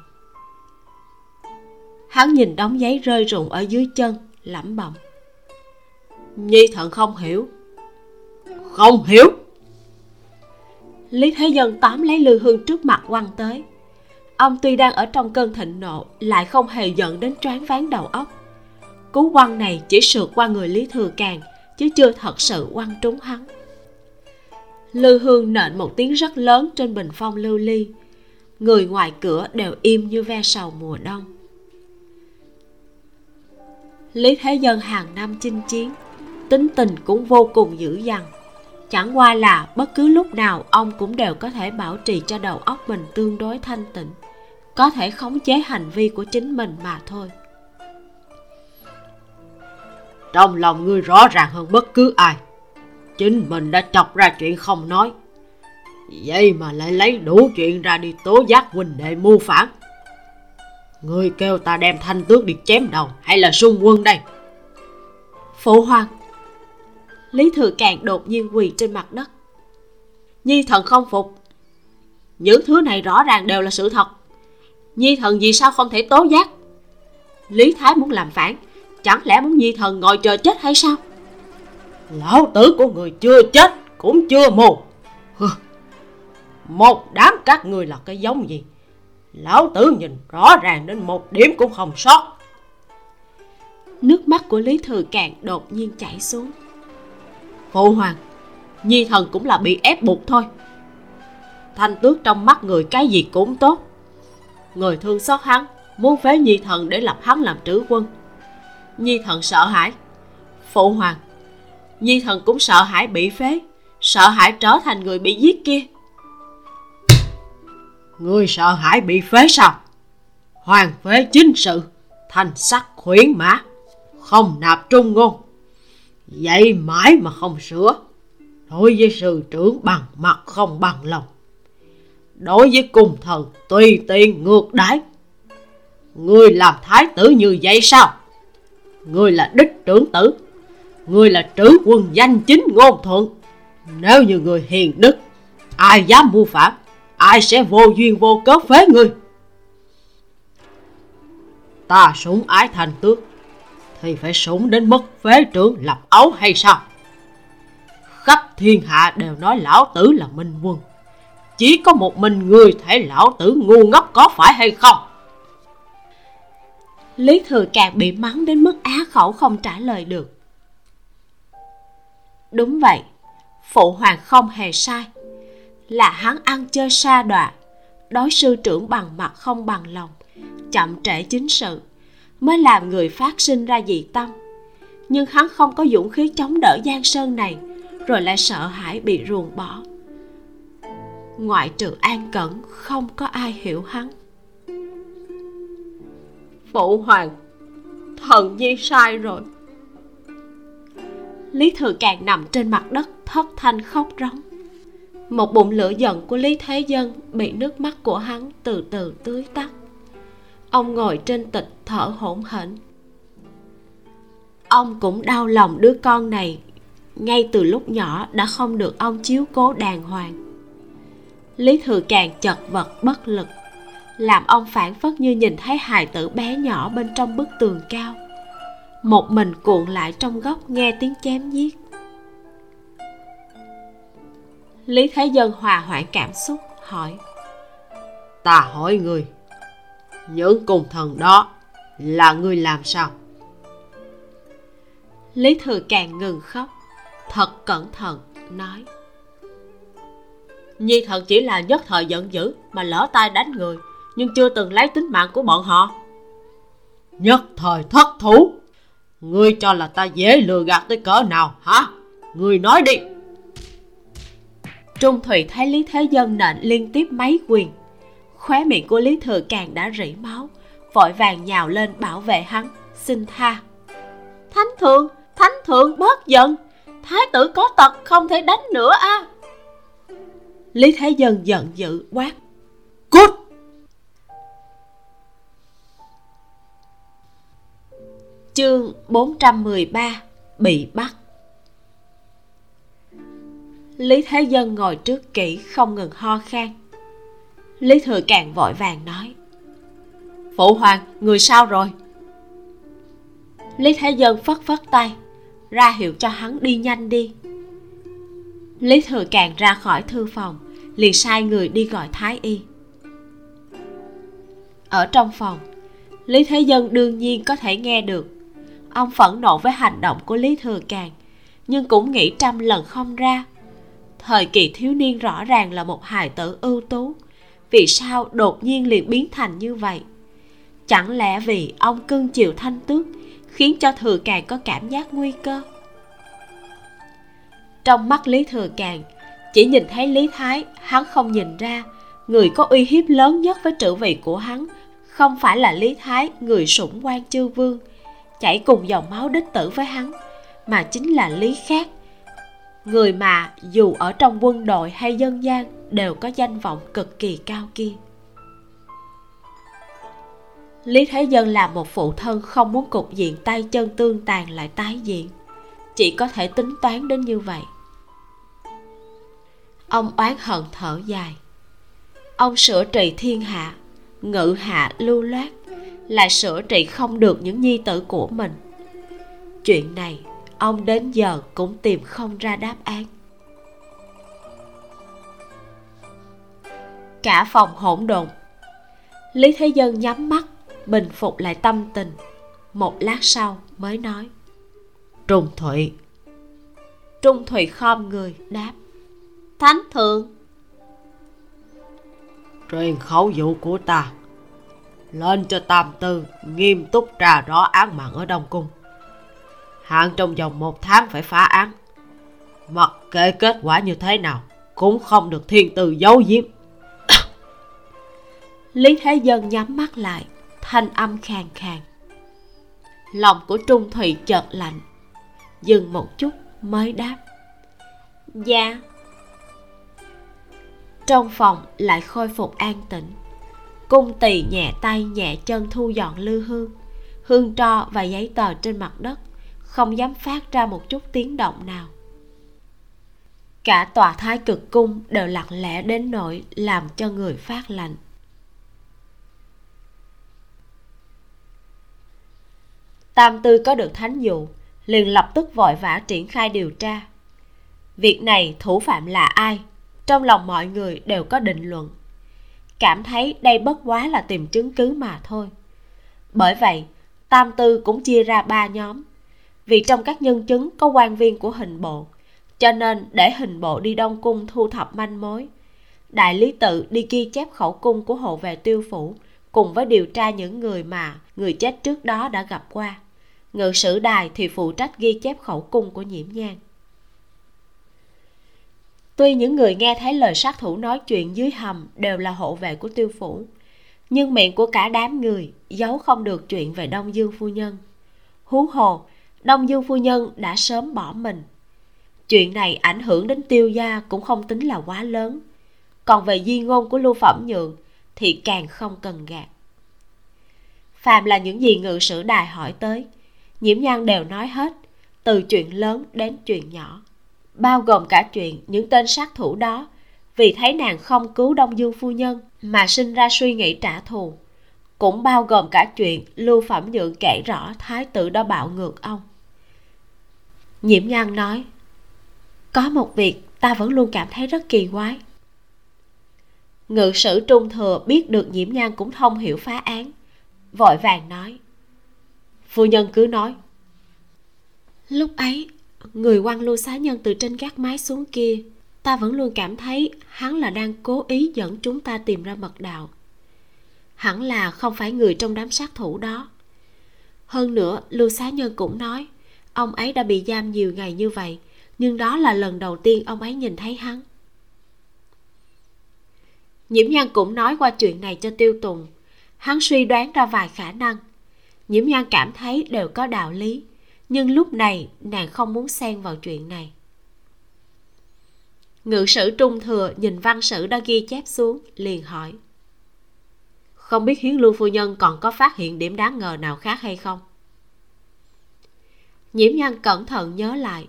Hắn nhìn đống giấy rơi rụng ở dưới chân lẩm bẩm. Nhi thận không hiểu. Không hiểu lý thế dân tóm lấy lư hương trước mặt quăng tới. Ông tuy đang ở trong cơn thịnh nộ, lại không hề giận đến choáng váng đầu óc. Cú quăng này chỉ sượt qua người lý thừa càng, chứ chưa thật sự quăng trúng hắn. Lư hương nện một tiếng rất lớn trên bình phong lưu ly. Người ngoài cửa đều im như ve sầu mùa đông. Lý thế dân hàng năm chinh chiến, tính tình cũng vô cùng dữ dằn chẳng qua là bất cứ lúc nào ông cũng đều có thể bảo trì cho đầu óc mình tương đối thanh tịnh có thể khống chế hành vi của chính mình mà thôi. Trong lòng ngươi rõ ràng hơn bất cứ ai. Chính mình đã chọc ra chuyện không nói. Vậy mà lại lấy đủ chuyện ra đi tố giác huynh đệ mưu phản. Ngươi kêu ta đem thanh tước đi chém đầu hay là xung quân đây? Phụ hoàng lý thừa càng đột nhiên quỳ trên mặt đất. Nhi thần không phục. Những thứ này rõ ràng đều là sự thật. Nhi thần vì sao không thể tố giác? Lý thái muốn làm phản chẳng lẽ muốn nhi thần ngồi chờ chết hay sao? Lão tử của người chưa chết cũng chưa mù. Một đám các người là cái giống gì? Lão tử nhìn rõ ràng đến một điểm cũng không sót. Nước mắt của lý thừa càn đột nhiên chảy xuống phụ hoàng nhi thần cũng là bị ép buộc thôi. Thanh tước trong mắt người cái gì cũng tốt. Người thương xót hắn, muốn phế nhi thần để lập hắn làm trữ quân. Nhi thần sợ hãi. Phụ hoàng, nhi thần cũng sợ hãi bị phế, sợ hãi trở thành người bị giết kia. Ngươi sợ hãi bị phế sao? Hoàng phế chính sự, thành sắc khuyến mã, không nạp trung ngôn vậy mãi mà không sửa. Đối với sư trưởng bằng mặt không bằng lòng. Đối với cung thần tùy tiện ngược đãi. Ngươi làm thái tử như vậy sao? Ngươi là đích trưởng tử. Ngươi là trữ quân danh chính ngôn thuận. Nếu như người hiền đức, ai dám mưu phạm ai sẽ vô duyên vô cớ phế ngươi ta sủng ái thành tước thì phải sủng đến mức phế trưởng lập ấu hay sao? Khắp thiên hạ đều nói lão tử là minh quân. Chỉ có một mình người thể lão tử ngu ngốc có phải hay không? Lý thừa càng bị mắng đến mức á khẩu không trả lời được. Đúng vậy, phụ hoàng không hề sai. Là hắn ăn chơi sa đọa, đối sư trưởng bằng mặt không bằng lòng, chậm trễ chính sự mới làm người phát sinh ra dị tâm. Nhưng hắn không có dũng khí chống đỡ giang sơn này rồi lại sợ hãi bị ruồng bỏ. Ngoại trừ an cẩn không có ai hiểu hắn. Phụ hoàng thần nhi sai rồi. Lý thừa càng nằm trên mặt đất thất thanh khóc rống. Một bụng lửa giận của lý thế dân bị nước mắt của hắn từ từ tưới tắt ông ngồi trên tịch thở hổn hển. Ông cũng đau lòng đứa con này, ngay từ lúc nhỏ đã không được ông chiếu cố đàng hoàng. Lý thừa càng chật vật bất lực, làm ông phản phất như nhìn thấy hài tử bé nhỏ bên trong bức tường cao. Một mình cuộn lại trong góc nghe tiếng chém giết. Lý thế dân hòa hoãn cảm xúc, hỏi, ta hỏi người những cung thần đó là người làm sao? Lý thừa càng ngừng khóc thật cẩn thận nói. Nhi thần chỉ là nhất thời giận dữ mà lỡ tay đánh người nhưng chưa từng lấy tính mạng của bọn họ. Nhất thời thất thủ. Ngươi cho là ta dễ lừa gạt tới cỡ nào hả? Ngươi nói đi. Trung thủy thấy lý thế dân nện liên tiếp mấy quyền khóe miệng của lý thừa càng đã rỉ máu vội vàng nhào lên bảo vệ hắn xin tha. Thánh thượng thánh thượng bớt giận thái tử có tật không thể đánh nữa a. À. lý thế dân giận dữ quát. Cút! Chương 413 bị bắt. Lý thế dân ngồi trước kỹ không ngừng ho khan lý thừa càng vội vàng nói, phụ hoàng, người sao rồi? Lý thế dân phất phất tay, ra hiệu cho hắn đi nhanh đi. Lý thừa càng ra khỏi thư phòng, liền sai người đi gọi thái y. Ở trong phòng, lý thế dân đương nhiên có thể nghe được. Ông phẫn nộ với hành động của lý thừa càng, nhưng cũng nghĩ trăm lần không ra. Thời kỳ thiếu niên rõ ràng là một hài tử ưu tú vì sao đột nhiên liền biến thành như vậy? Chẳng lẽ vì ông cưng chiều thanh tước khiến cho thừa càng có cảm giác nguy cơ? Trong mắt lý thừa càng, chỉ nhìn thấy lý thái, hắn không nhìn ra người có uy hiếp lớn nhất với trữ vị của hắn không phải là lý thái, người sủng quan chư vương, chảy cùng dòng máu đích tử với hắn, mà chính là lý khác, người mà dù ở trong quân đội hay dân gian đều có danh vọng cực kỳ cao kia. Lý thế dân là một phụ thân không muốn cục diện tay chân tương tàn lại tái diện chỉ có thể tính toán đến như vậy. Ông oán hận thở dài. Ông sửa trị thiên hạ, ngự hạ lưu loát, lại sửa trị không được những nhi tử của mình. Chuyện này, ông đến giờ cũng tìm không ra đáp án. Cả phòng hỗn độn. Lý thế dân nhắm mắt bình phục lại tâm tình. Một lát sau mới nói trung thụy. Trung thụy khom người đáp thánh thượng. Truyền khẩu dụ của ta lên cho tam tư nghiêm túc trà rõ án mạng ở đông cung. Hạn trong vòng một tháng phải phá án. Mặc kệ kết quả như thế nào cũng không được thiên từ giấu giếm lý thế dân nhắm mắt lại, thanh âm khàn khàn. Lòng của trung thủy chợt lạnh. Dừng một chút mới đáp. Dạ. Trong phòng lại khôi phục an tĩnh. Cung tỳ nhẹ tay nhẹ chân thu dọn lư hương hương tro và giấy tờ trên mặt đất, không dám phát ra một chút tiếng động nào. Cả tòa thái cực cung đều lặng lẽ đến nỗi làm cho người phát lạnh. Tam tư có được thánh dụ, liền lập tức vội vã triển khai điều tra. Việc này thủ phạm là ai? Trong lòng mọi người đều có định luận. Cảm thấy đây bất quá là tìm chứng cứ mà thôi. Bởi vậy, tam tư cũng chia ra ba nhóm. Vì trong các nhân chứng có quan viên của hình bộ, cho nên để hình bộ đi đông cung thu thập manh mối, đại lý tự đi ghi chép khẩu cung của hộ vệ tiêu phủ cùng với điều tra những người mà người chết trước đó đã gặp qua ngự sử đài thì phụ trách ghi chép khẩu cung của nhiễm nhang. Tuy những người nghe thấy lời sát thủ nói chuyện dưới hầm đều là hộ vệ của tiêu phủ, nhưng miệng của cả đám người giấu không được chuyện về đông dương phu nhân. Hú hồ, đông dương phu nhân đã sớm bỏ mình. Chuyện này ảnh hưởng đến tiêu gia cũng không tính là quá lớn. Còn về di ngôn của lưu phẩm nhượng thì càng không cần gạt. Phàm là những gì ngự sử đài hỏi tới nhiễm nhan đều nói hết, từ chuyện lớn đến chuyện nhỏ. Bao gồm cả chuyện những tên sát thủ đó, vì thấy nàng không cứu đông dương phu nhân mà sinh ra suy nghĩ trả thù. Cũng bao gồm cả chuyện lưu phẩm nhượng kể rõ thái tử đó bạo ngược ông. Nhiễm nhan nói, có một việc ta vẫn luôn cảm thấy rất kỳ quái. Ngự sử trung thừa biết được nhiễm nhan cũng thông hiểu phá án, vội vàng nói phu nhân cứ nói. Lúc ấy, người quan lưu xá nhân từ trên gác mái xuống kia, ta vẫn luôn cảm thấy hắn là đang cố ý dẫn chúng ta tìm ra mật đạo. Hẳn là không phải người trong đám sát thủ đó. Hơn nữa lưu xá nhân cũng nói, ông ấy đã bị giam nhiều ngày như vậy, nhưng đó là lần đầu tiên ông ấy nhìn thấy hắn. Nhiễm nhan cũng nói qua chuyện này cho tiêu tùng. Hắn suy đoán ra vài khả năng nhiễm nhan cảm thấy đều có đạo lý, nhưng lúc này nàng không muốn xen vào chuyện này. Ngự sử trung thừa nhìn văn sử đã ghi chép xuống, liền hỏi, không biết hiến lưu phu nhân còn có phát hiện điểm đáng ngờ nào khác hay không? Nhiễm nhan cẩn thận nhớ lại,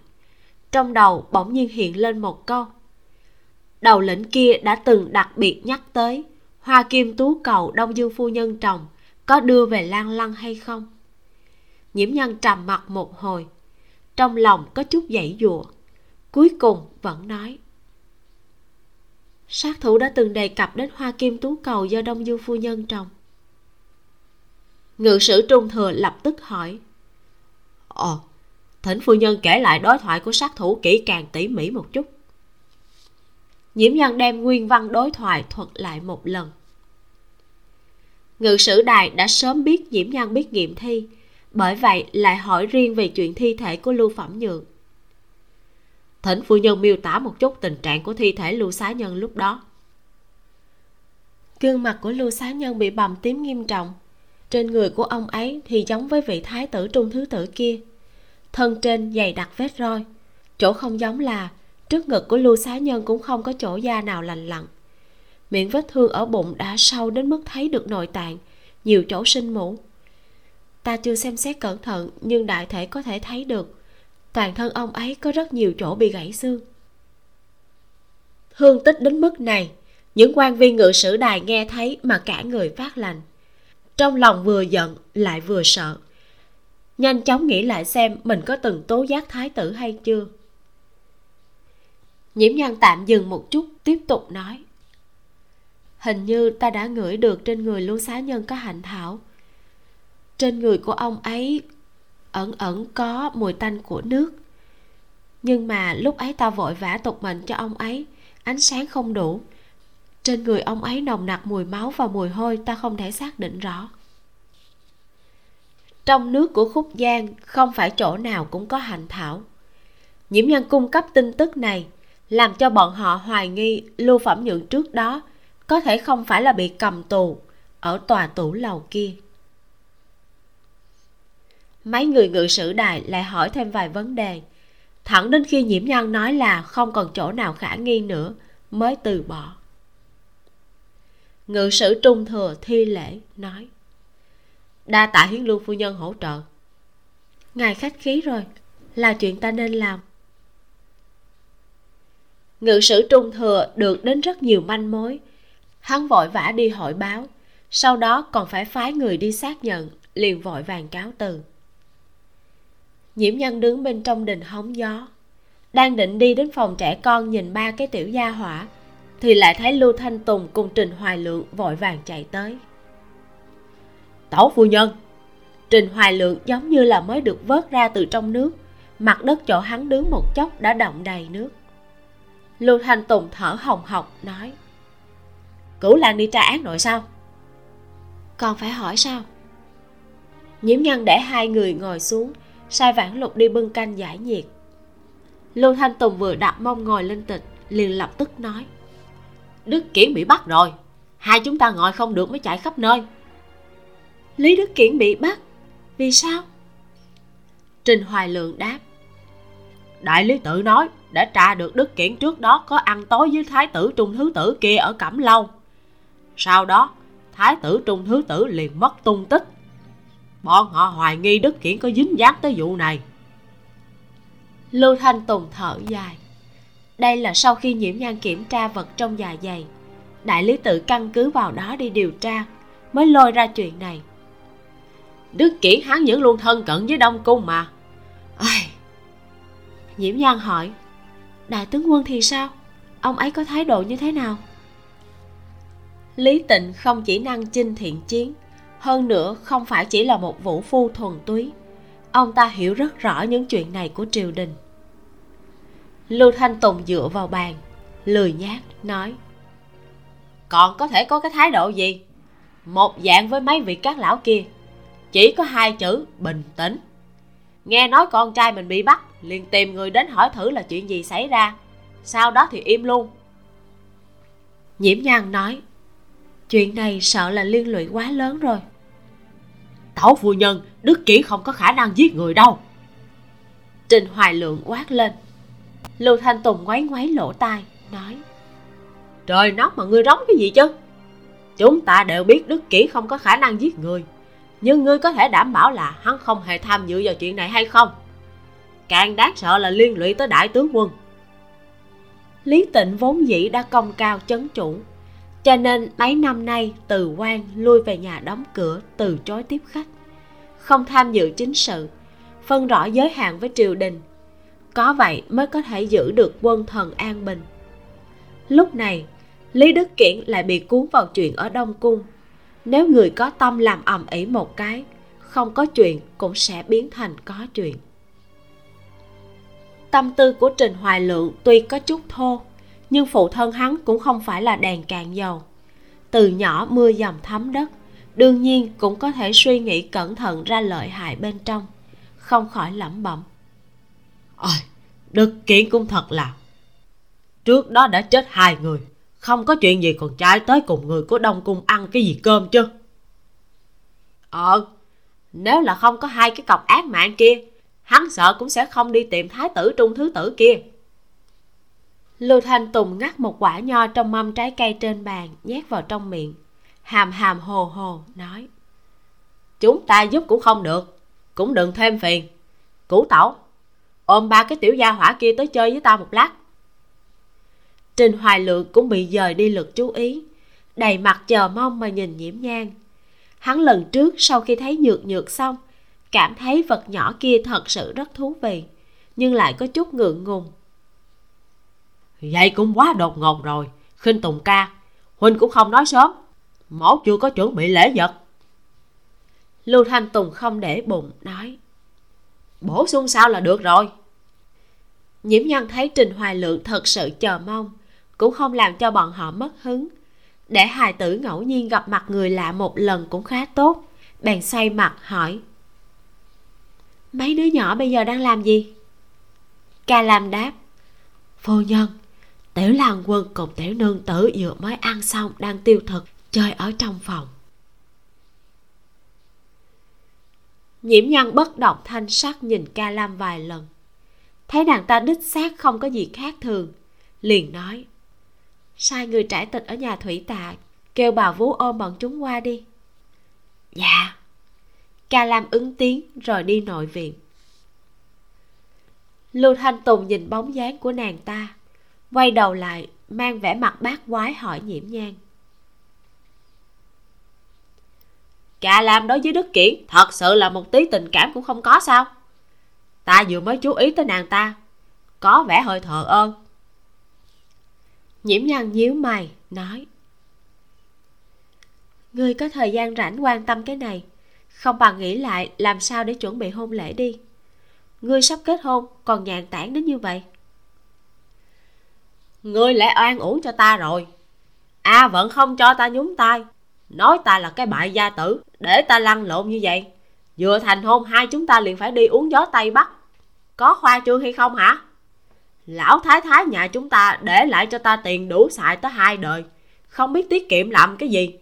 trong đầu bỗng nhiên hiện lên một câu, đầu lĩnh kia đã từng đặc biệt nhắc tới hoa kim tú cầu đông dương phu nhân trồng có đưa về lan lăng hay không? Nhiễm nhân trầm mặt một hồi, trong lòng có chút dãy dụa, cuối cùng vẫn nói. Sát thủ đã từng đề cập đến hoa kim tú cầu do đông du phu nhân trồng. Ngự sử trung thừa lập tức hỏi, ồ, thỉnh phu nhân kể lại đối thoại của sát thủ kỹ càng tỉ mỉ một chút. Nhiễm nhân đem nguyên văn đối thoại thuật lại một lần ngự sử đài đã sớm biết nhiễm nhân biết nghiệm thi, bởi vậy lại hỏi riêng về chuyện thi thể của lưu phẩm nhượng. Thỉnh phu nhân miêu tả một chút tình trạng của thi thể lưu xá nhân lúc đó. Gương mặt của lưu xá nhân bị bầm tím nghiêm trọng. Trên người của ông ấy thì giống với vị thái tử trung thứ tử kia. Thân trên dày đặc vết roi. Chỗ không giống là, trước ngực của lưu xá nhân cũng không có chỗ da nào lành lặn miệng vết thương ở bụng đã sâu đến mức thấy được nội tạng. Nhiều chỗ sinh mũ ta chưa xem xét cẩn thận, nhưng đại thể có thể thấy được. Toàn thân ông ấy có rất nhiều chỗ bị gãy xương. Thương tích đến mức này, những quan viên ngự sử đài nghe thấy mà cả người phát lành trong lòng vừa giận, lại vừa sợ. Nhanh chóng nghĩ lại xem mình có từng tố giác thái tử hay chưa. Nhiễm nhan tạm dừng một chút, tiếp tục nói hình như ta đã ngửi được trên người lưu xá nhân có hạnh thảo. Trên người của ông ấy ẩn ẩn có mùi tanh của nước. Nhưng mà lúc ấy ta vội vã tục mệnh cho ông ấy, ánh sáng không đủ. Trên người ông ấy nồng nặc mùi máu và mùi hôi ta không thể xác định rõ. Trong nước của khúc giang không phải chỗ nào cũng có hành thảo. Nhiễm nhân cung cấp tin tức này làm cho bọn họ hoài nghi lưu phẩm nhượng trước đó có thể không phải là bị cầm tù ở tòa tủ lầu kia. Mấy người ngự sử đài lại hỏi thêm vài vấn đề. Thẳng đến khi nhiễm nhân nói là không còn chỗ nào khả nghi nữa, mới từ bỏ. Ngự sử trung thừa thi lễ nói, đa tạ hiến lưu phu nhân hỗ trợ. Ngài khách khí rồi, là chuyện ta nên làm. Ngự sử trung thừa được đến rất nhiều manh mối hắn vội vã đi hội báo. Sau đó còn phải phái người đi xác nhận liền vội vàng cáo từ. Nhiễm nhân đứng bên trong đình hóng gió. Đang định đi đến phòng trẻ con nhìn ba cái tiểu gia hỏa thì lại thấy lưu thanh tùng cùng trình hoài lượng vội vàng chạy tới. Tẩu phu nhân! Trình hoài lượng giống như là mới được vớt ra từ trong nước. Mặt đất chỗ hắn đứng một chốc đã động đầy nước. Lưu thanh tùng thở hồng hộc nói cửu lan đi tra án nội sao? Còn phải hỏi sao? Nhiễm nhân để hai người ngồi xuống sai vãn lục đi bưng canh giải nhiệt. Lưu thanh tùng vừa đặt mông ngồi lên tịch liền lập tức nói đức kiển bị bắt rồi hai chúng ta ngồi không được mới chạy khắp nơi. Lý đức kiển bị bắt? Vì sao? Trình hoài lượng đáp đại lý tự nói đã tra được đức kiển trước đó có ăn tối với thái tử trung thứ tử kia ở cẩm lâu sau đó thái tử trung thứ tử liền mất tung tích. Bọn họ hoài nghi đức kiển có dính dáng tới vụ này. Lưu thanh tùng thở dài. Đây là sau khi nhiễm nhan kiểm tra vật trong dạ dày. Đại lý tự căn cứ vào đó đi điều tra mới lôi ra chuyện này. Đức kiển hắn vẫn luôn thân cận với đông cung mà. Ai? Nhiễm nhan hỏi. Đại tướng quân thì sao? Ông ấy có thái độ như thế nào lý tịnh không chỉ năng chinh thiện chiến, hơn nữa không phải chỉ là một vũ phu thuần túy. Ông ta hiểu rất rõ những chuyện này của triều đình. Lưu thanh tùng dựa vào bàn, lười nhác nói, còn có thể có cái thái độ gì? Một dạng với mấy vị các lão kia, chỉ có hai chữ bình tĩnh. Nghe nói con trai mình bị bắt, liền tìm người đến hỏi thử là chuyện gì xảy ra, sau đó thì im luôn. Nhiễm nhan nói chuyện này sợ là liên lụy quá lớn rồi. Tẩu phu nhân đức kỷ không có khả năng giết người đâu. Trình hoài lượng quát lên. Lưu thanh tùng ngoáy ngoáy lỗ tai nói. Trời nóc mà ngươi rống cái gì chứ? Chúng ta đều biết đức kỷ không có khả năng giết người. Nhưng ngươi có thể đảm bảo là hắn không hề tham dự vào chuyện này hay không? Càng đáng sợ là liên lụy tới đại tướng quân. Lý tịnh vốn dĩ đã công cao chấn chủ cho nên mấy năm nay, từ quan lui về nhà đóng cửa từ chối tiếp khách. Không tham dự chính sự, phân rõ giới hạn với triều đình. Có vậy mới có thể giữ được quân thần an bình. Lúc này, lý đức kiển lại bị cuốn vào chuyện ở đông cung. Nếu người có tâm làm ầm ĩ một cái, không có chuyện cũng sẽ biến thành có chuyện. Tâm tư của trình hoài lượng tuy có chút thô nhưng phụ thân hắn cũng không phải là đèn cạn dầu. Từ nhỏ mưa dầm thấm đất, đương nhiên cũng có thể suy nghĩ cẩn thận ra lợi hại bên trong, không khỏi lẩm bẩm. Ôi, đức kiện cũng thật là. Trước đó đã chết hai người, không có chuyện gì còn trái tới cùng người của đông cung ăn cái gì cơm chứ? Ờ nếu là không có hai cái cọc ác mạng kia, hắn sợ cũng sẽ không đi tìm thái tử trung thứ tử kia lưu thanh tùng ngắt một quả nho trong mâm trái cây trên bàn, nhét vào trong miệng. Hàm hàm hồ hồ, nói. Chúng ta giúp cũng không được, cũng đừng thêm phiền. Củ tẩu, ôm ba cái tiểu gia hỏa kia tới chơi với ta một lát. Trình hoài lượng cũng bị dời đi lực chú ý, đầy mặt chờ mong mà nhìn nhiễm nhang hắn lần trước sau khi thấy nhược nhược xong, cảm thấy vật nhỏ kia thật sự rất thú vị, nhưng lại có chút ngượng ngùng vậy cũng quá đột ngột rồi. Khinh tùng ca huynh cũng không nói sớm. Mẫu chưa có chuẩn bị lễ vật. Lưu thanh tùng không để bụng, nói, bổ sung sao là được rồi? Nhiễm nhân thấy trình hoài lượng thật sự chờ mong, cũng không làm cho bọn họ mất hứng. Để hài tử ngẫu nhiên gặp mặt người lạ một lần cũng khá tốt. Bèn xoay mặt hỏi, mấy đứa nhỏ bây giờ đang làm gì? Ca lam đáp, phu nhân tiểu lang quân cùng tiểu nương tử vừa mới ăn xong đang tiêu thực, chơi ở trong phòng. Nhiễm nhân bất động thanh sắc nhìn ca lam vài lần. Thấy nàng ta đích xác không có gì khác thường, liền nói, sai người trải tịch ở nhà thủy tạ, kêu bà vú ôm bọn chúng qua đi. Dạ. Ca lam ứng tiếng rồi đi nội viện. Lưu thanh tùng nhìn bóng dáng của nàng ta quay đầu lại, mang vẻ mặt bát quái hỏi nhiễm nhang Cả làm đối với Đức Kiển Thật sự là một tí tình cảm cũng không có sao. Ta vừa mới chú ý tới nàng ta, Có vẻ hơi thờ ơn nhiễm nhan nhíu mày, nói, ngươi có thời gian rảnh quan tâm cái này, không bằng nghĩ lại làm sao để chuẩn bị hôn lễ đi. Ngươi sắp kết hôn, còn nhàn tản đến như vậy ngươi lại oan uổng cho ta rồi. A à, vẫn không cho ta nhúng tay. Nói ta là cái bại gia tử. Để ta lăn lộn như vậy. Vừa thành hôn hai chúng ta liền phải đi uống gió tây bắc. Có khoa trương hay không hả? Lão thái thái nhà chúng ta để lại cho ta tiền đủ xài tới hai đời. Không biết tiết kiệm làm cái gì.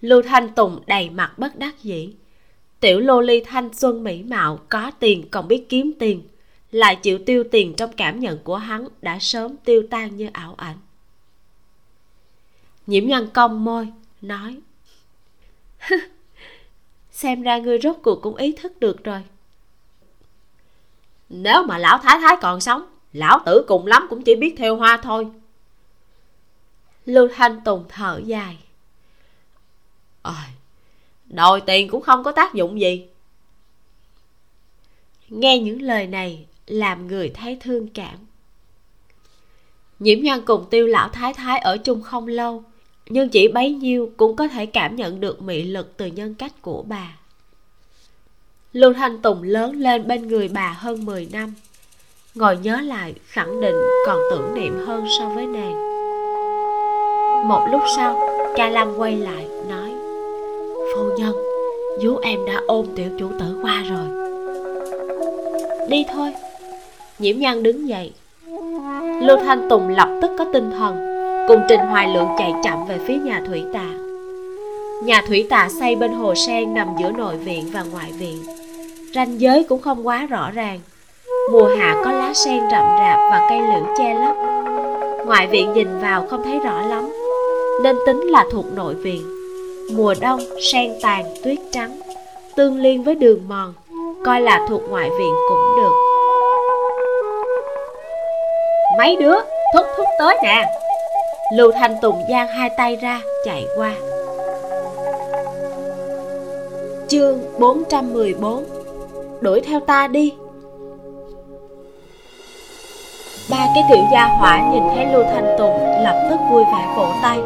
Lưu thanh tùng đầy mặt bất đắc dĩ. Tiểu lô ly thanh xuân mỹ mạo có tiền còn biết kiếm tiền lại chịu tiêu tiền trong cảm nhận của hắn đã sớm tiêu tan như ảo ảnh. Nhiễm nhân cong môi, nói, xem ra ngươi rốt cuộc cũng ý thức được rồi. Nếu mà lão thái thái còn sống, lão tử cùng lắm cũng chỉ biết theo hoa thôi. Lưu thanh tùng thở dài. Ôi, đòi tiền cũng không có tác dụng gì. Nghe những lời này làm người thấy thương cảm. Nhiễm nhân cùng tiêu lão thái thái ở chung không lâu, nhưng chỉ bấy nhiêu cũng có thể cảm nhận được mị lực từ nhân cách của bà. Lưu thanh tùng lớn lên bên người bà hơn 10 năm, ngồi nhớ lại khẳng định còn tưởng niệm hơn so với nàng. Một lúc sau, ca lam quay lại, nói, phu nhân, vú em đã ôm tiểu chủ tử qua rồi. Đi thôi nhiễm nhan đứng dậy. Lưu thanh tùng lập tức có tinh thần, cùng trình hoài lượng chạy chậm về phía nhà thủy tạ nhà thủy tạ xây bên hồ sen nằm giữa nội viện và ngoại viện. Ranh giới cũng không quá rõ ràng. Mùa hạ có lá sen rậm rạp và cây liễu che lấp. Ngoại viện nhìn vào không thấy rõ lắm, nên tính là thuộc nội viện. Mùa đông, sen tàn, tuyết trắng, tương liên với đường mòn, coi là thuộc ngoại viện cũng được mấy đứa, thúc thúc tới nè. Lưu thanh tùng giang hai tay ra, chạy qua. Chương 414 đuổi theo ta đi. Ba cái tiểu gia hỏa nhìn thấy lưu thanh tùng lập tức vui vẻ vỗ tay.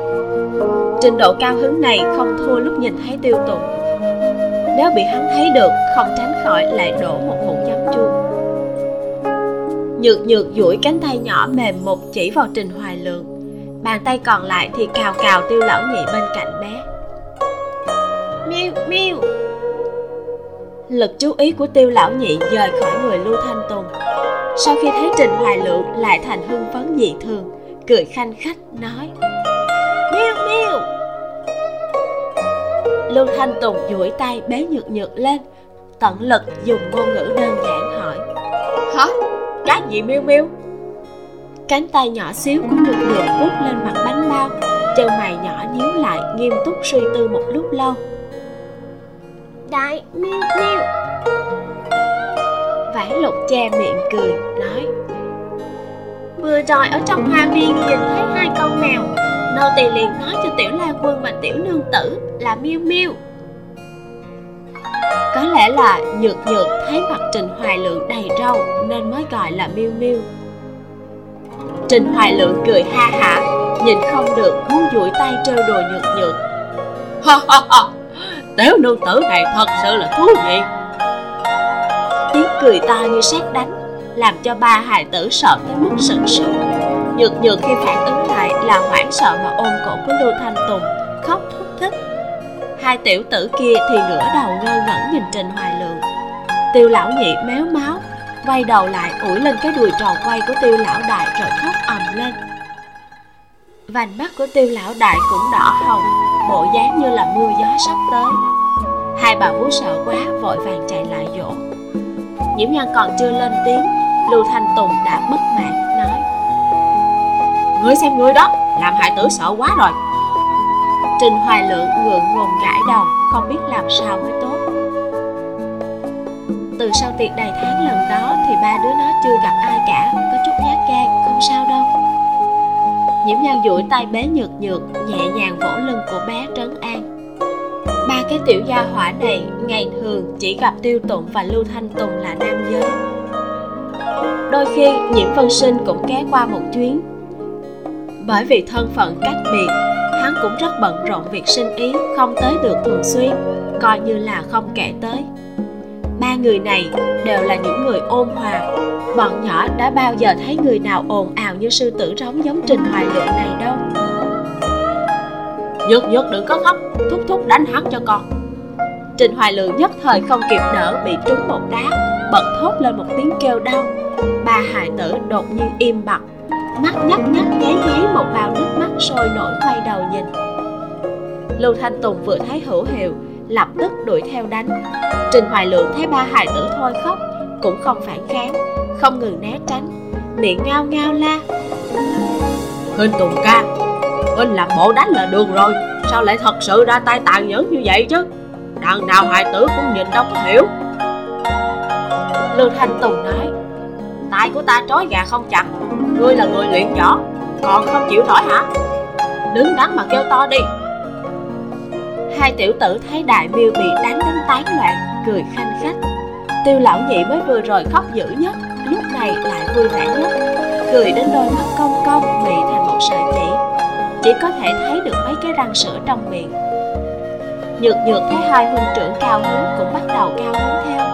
Trình độ cao hứng này không thua lúc nhìn thấy tiêu tùng. Nếu bị hắn thấy được, không tránh khỏi lại đổ một hũ giấm chua nhược nhược duỗi cánh tay nhỏ mềm một chỉ vào trình hoài lượng. Bàn tay còn lại thì cào cào tiêu lão nhị bên cạnh bé. Miêu miêu lực chú ý của tiêu lão nhị rời khỏi người lưu thanh tùng. Sau khi thấy trình hoài lượng lại thành hưng phấn dị thường, cười khanh khách, nói miêu miêu lưu thanh tùng duỗi tay bé nhược nhược lên, tận lực dùng ngôn ngữ đơn giản hỏi, hả? Cái gì miêu miêu? Cánh tay nhỏ xíu của nhược nhược vuốt lên mặt bánh bao. Chân mày nhỏ nhíu lại nghiêm túc suy tư một lúc lâu. Đại miêu miêu. Vãn lục che miệng cười nói. Vừa rồi ở trong hoa viên nhìn thấy hai con mèo. Nô tỳ liền nói cho tiểu la quân và tiểu nương tử là miêu miêu có lẽ là nhược nhược thấy mặt trình hoài lượng đầy râu nên mới gọi là miêu miêu. Trình hoài lượng cười ha hả, nhìn không được muốn duỗi tay trêu đùa nhược nhược. Ha ha ha, tiểu nương tử này thật sự là thú vị. Tiếng cười to như sét đánh làm cho ba hài tử sợ tới mức sửng sốt nhược nhược khi phản ứng lại là hoảng sợ mà ôm cổ của lưu thanh tùng, khóc thúc thích hai tiểu tử kia thì ngửa đầu ngơ ngẩn nhìn trình hoài lượng tiêu lão nhị méo máu, quay đầu lại ủi lên cái đùi tròn quay của tiêu lão đại rồi khóc ầm lên. Vành mắt của tiêu lão đại cũng đỏ hồng, bộ dáng như là mưa gió sắp tới. Hai bà vú sợ quá, vội vàng chạy lại dỗ. Nhiễm nhan còn chưa lên tiếng, lưu thanh tùng đã bất mãn nói. Ngươi xem ngươi đó, làm hại tử sợ quá rồi. Trình hoài lượng ngượng ngùng gãi đầu, không biết làm sao mới tốt. Từ sau tiệc đầy tháng lần đó thì ba đứa nó chưa gặp ai cả, có chút nhát gan, không sao đâu. Nhiễm nhan duỗi tay bé nhược nhược, nhẹ nhàng vỗ lưng của bé trấn an. Ba cái tiểu gia hỏa này, ngày thường chỉ gặp tiêu tụng và lưu thanh tùng là nam giới. Đôi khi, nhiễm vân sinh cũng ghé qua một chuyến. Bởi vì thân phận cách biệt cũng rất bận rộn việc sinh ý không tới được thường xuyên coi như là không kể tới. Ba người này đều là những người ôn hòa. Bọn nhỏ đã bao giờ thấy người nào ồn ào như sư tử rống giống trình hoài lượng này đâu. Nhược nhược đừng có khóc thúc thúc đánh hắn cho con. Trình hoài lượng nhất thời không kịp đỡ bị trúng một đá bật thốt lên một tiếng kêu đau. Ba hài tử đột nhiên im bặt mắt nhấp nhấp nháy nháy một bao nước mắt sôi nổi quay đầu nhìn. Lưu thanh tùng vừa thấy hữu hiệu, lập tức đuổi theo đánh. Trình hoài lượng thấy ba hài tử thôi khóc, cũng không phản kháng, không ngừng né tránh. Miệng ngao ngao la huynh tùng ca huynh làm bộ đánh là được rồi, sao lại thật sự ra tay tàn nhẫn như vậy chứ? Đằng nào hài tử cũng nhìn đâu có hiểu. Lưu thanh tùng nói tay của ta trói gà không chặt. Ngươi là người luyện võ, còn không chịu nổi hả? Đứng đắn mà kêu to đi. Hai tiểu tử thấy đại miêu bị đánh đến tán loạn, cười khanh khách. Tiêu lão nhị mới vừa rồi khóc dữ nhất, lúc này lại vui vẻ nhất. Cười đến đôi mắt cong cong, mị thành một sợi chỉ. Chỉ có thể thấy được mấy cái răng sữa trong miệng. Nhược nhược thấy hai huynh trưởng cao hứng cũng bắt đầu cao hứng theo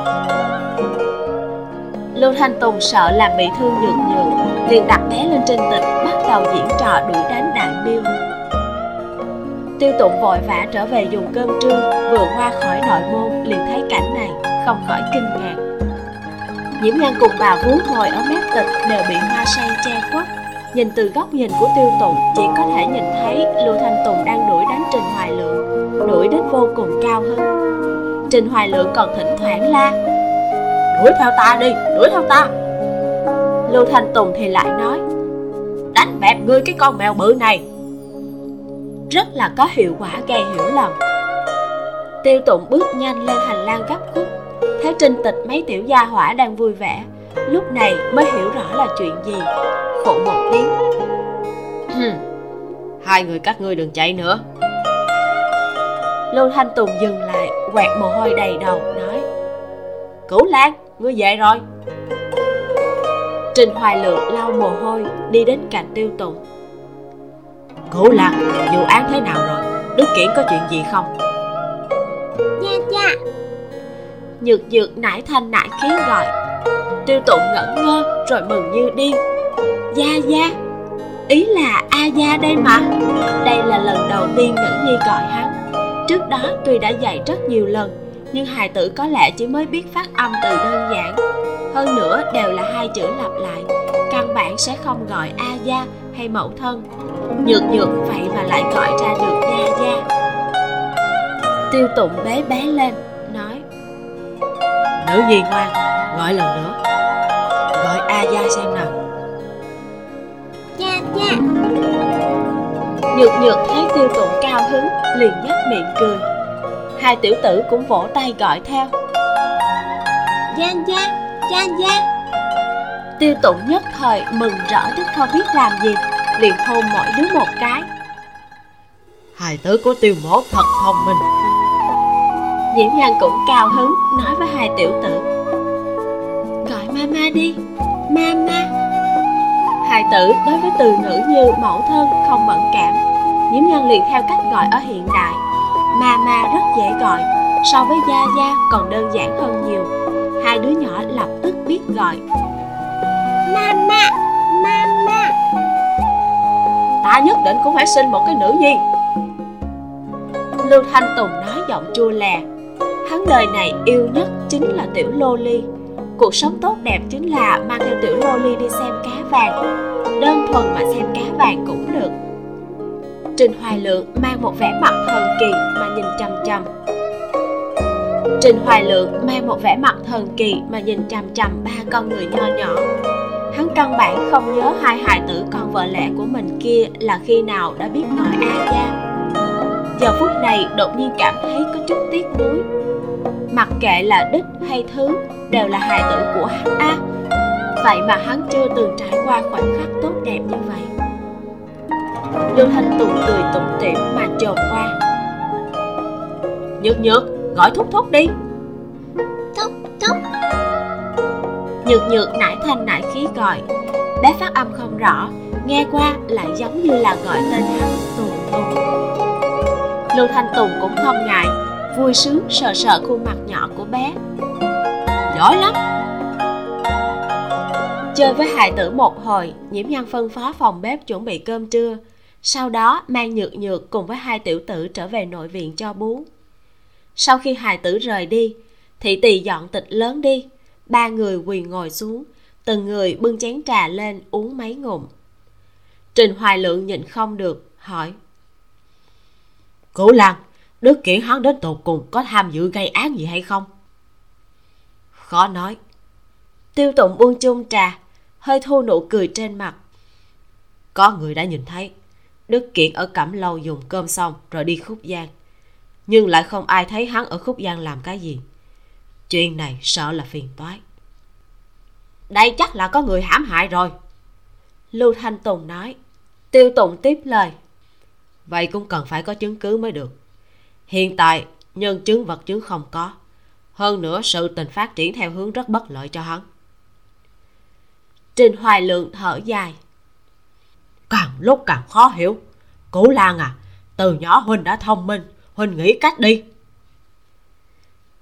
lưu thanh tùng sợ làm bị thương nhược nhược, liền đặt bé lên trên tịch, bắt đầu diễn trò đuổi đánh đại miêu tiêu tụng vội vã trở về dùng cơm trưa, vừa qua khỏi nội môn liền thấy cảnh này không khỏi kinh ngạc. Nhiễm ngang cùng bà vú ngồi ở mép tịch đều bị hoa sen che khuất. Nhìn từ góc nhìn của tiêu tụng, chỉ có thể nhìn thấy lưu thanh tùng đang đuổi đánh trình hoài lượng, đuổi đến vô cùng cao hơn. trình hoài lượng còn thỉnh thoảng la đuổi theo ta đi đuổi theo ta. Lưu thanh tùng thì lại nói đánh bẹp ngươi cái con mèo bự này. Rất là có hiệu quả gây hiểu lầm. Tiêu tụng bước nhanh lên hành lang gấp khúc thấy trinh tịch mấy tiểu gia hỏa đang vui vẻ lúc này mới hiểu rõ là chuyện gì. Khụ một tiếng. Hai người các ngươi đừng chạy nữa. Lưu thanh tùng dừng lại quẹt mồ hôi đầy đầu nói cửu lan ngươi về rồi. Trình hoài lượng lau mồ hôi đi đến cạnh tiêu tùng. Cửu lan vụ án thế nào rồi? Đức kiển có chuyện gì không? Dạ dạ nhược nhược nải thanh nải khí gọi. Tiêu tụng ngẩn ngơ rồi mừng như điên. Gia gia ý là a gia đây mà. Đây là lần đầu tiên nữ nhi gọi hắn. Trước đó tuy đã dạy rất nhiều lần nhưng hài tử có lẽ chỉ mới biết phát âm từ đơn giản. Hơn nữa đều là hai chữ lặp lại. Căn bản sẽ không gọi a gia hay mẫu thân. Nhược nhược vậy mà lại gọi ra được gia gia. Tiêu tụng bế bé lên nói nữ nhi ngoan gọi lần nữa. Gọi a gia xem nào. Dạ dạ nhược nhược thấy tiêu tụng cao hứng liền nhếch miệng cười hai tiểu tử cũng vỗ tay gọi theo. Dạ dạ Dạ dạ tiêu tụng nhất thời mừng rỡ đến không biết làm gì liền hôn mỗi đứa một cái. Hài tử của tiêu mổ thật thông minh. Nhiễm nhan cũng cao hứng nói với hai tiểu tử. Gọi mama đi mama hai tử đối với từ ngữ như mẫu thân không mẫn cảm. Nhiễm nhan liền theo cách gọi ở hiện đại mama rất dễ gọi so với gia gia còn đơn giản hơn nhiều. Hai đứa nhỏ lập tức biết gọi. Mama Mama ta nhất định cũng phải sinh một cái nữ nhi. Lưu thanh tùng nói giọng chua lè. Hắn đời này yêu nhất chính là tiểu lô ly. Cuộc sống tốt đẹp chính là mang theo tiểu lô ly đi xem cá vàng. Đơn thuần mà xem cá vàng cũng được trình hoài lượng mang một vẻ mặt thần kỳ mà nhìn chằm chằm. Trình hoài lượng mang một vẻ mặt thần kỳ mà nhìn chằm chằm ba con người nho nhỏ. Hắn căn bản không nhớ hai hài tử con vợ lẽ của mình kia là khi nào đã biết gọi a gia giờ phút này đột nhiên cảm thấy có chút tiếc nuối. Mặc kệ là đích hay thứ, đều là hài tử của hắn a. Vậy mà hắn chưa từng trải qua khoảnh khắc tốt đẹp như vậy lưu thanh tùng cười tủm tỉm mà trồn qua nhược nhược gọi thúc thúc đi. Thúc thúc. Nhược nhược nải thanh nải khí gọi. Bé phát âm không rõ nghe qua lại giống như là gọi tên hắn tùng tùng lưu thanh tùng cũng không ngại vui sướng sờ sờ khuôn mặt nhỏ của bé. Giỏi lắm. Chơi với hài tử một hồi nhiễm nhan phân phó phòng bếp chuẩn bị cơm trưa sau đó mang nhược nhược cùng với hai tiểu tử trở về nội viện cho bú. Sau khi hài tử rời đi thị tỳ dọn tịch lớn đi ba người quỳ ngồi xuống từng người bưng chén trà lên uống mấy ngụm. Trình hoài lượng nhịn không được hỏi. Cửu lan đức kiển hắn đến tột cùng có tham dự gây án gì hay không? Khó nói. Tiêu tụng buông chung trà hơi thu nụ cười trên mặt. Có người đã nhìn thấy đức kiện ở cẩm lâu dùng cơm xong rồi đi khúc giang. Nhưng lại không ai thấy hắn ở khúc giang làm cái gì. Chuyện này sợ là phiền toái. Đây chắc là có người hãm hại rồi. Lưu thanh tùng nói. Tiêu tùng tiếp lời. Vậy cũng cần phải có chứng cứ mới được. Hiện tại, nhân chứng vật chứng không có. Hơn nữa, sự tình phát triển theo hướng rất bất lợi cho hắn. Trình hoài lượng thở dài càng lúc càng khó hiểu. Cửu lan à từ nhỏ huynh đã thông minh huynh nghĩ cách đi.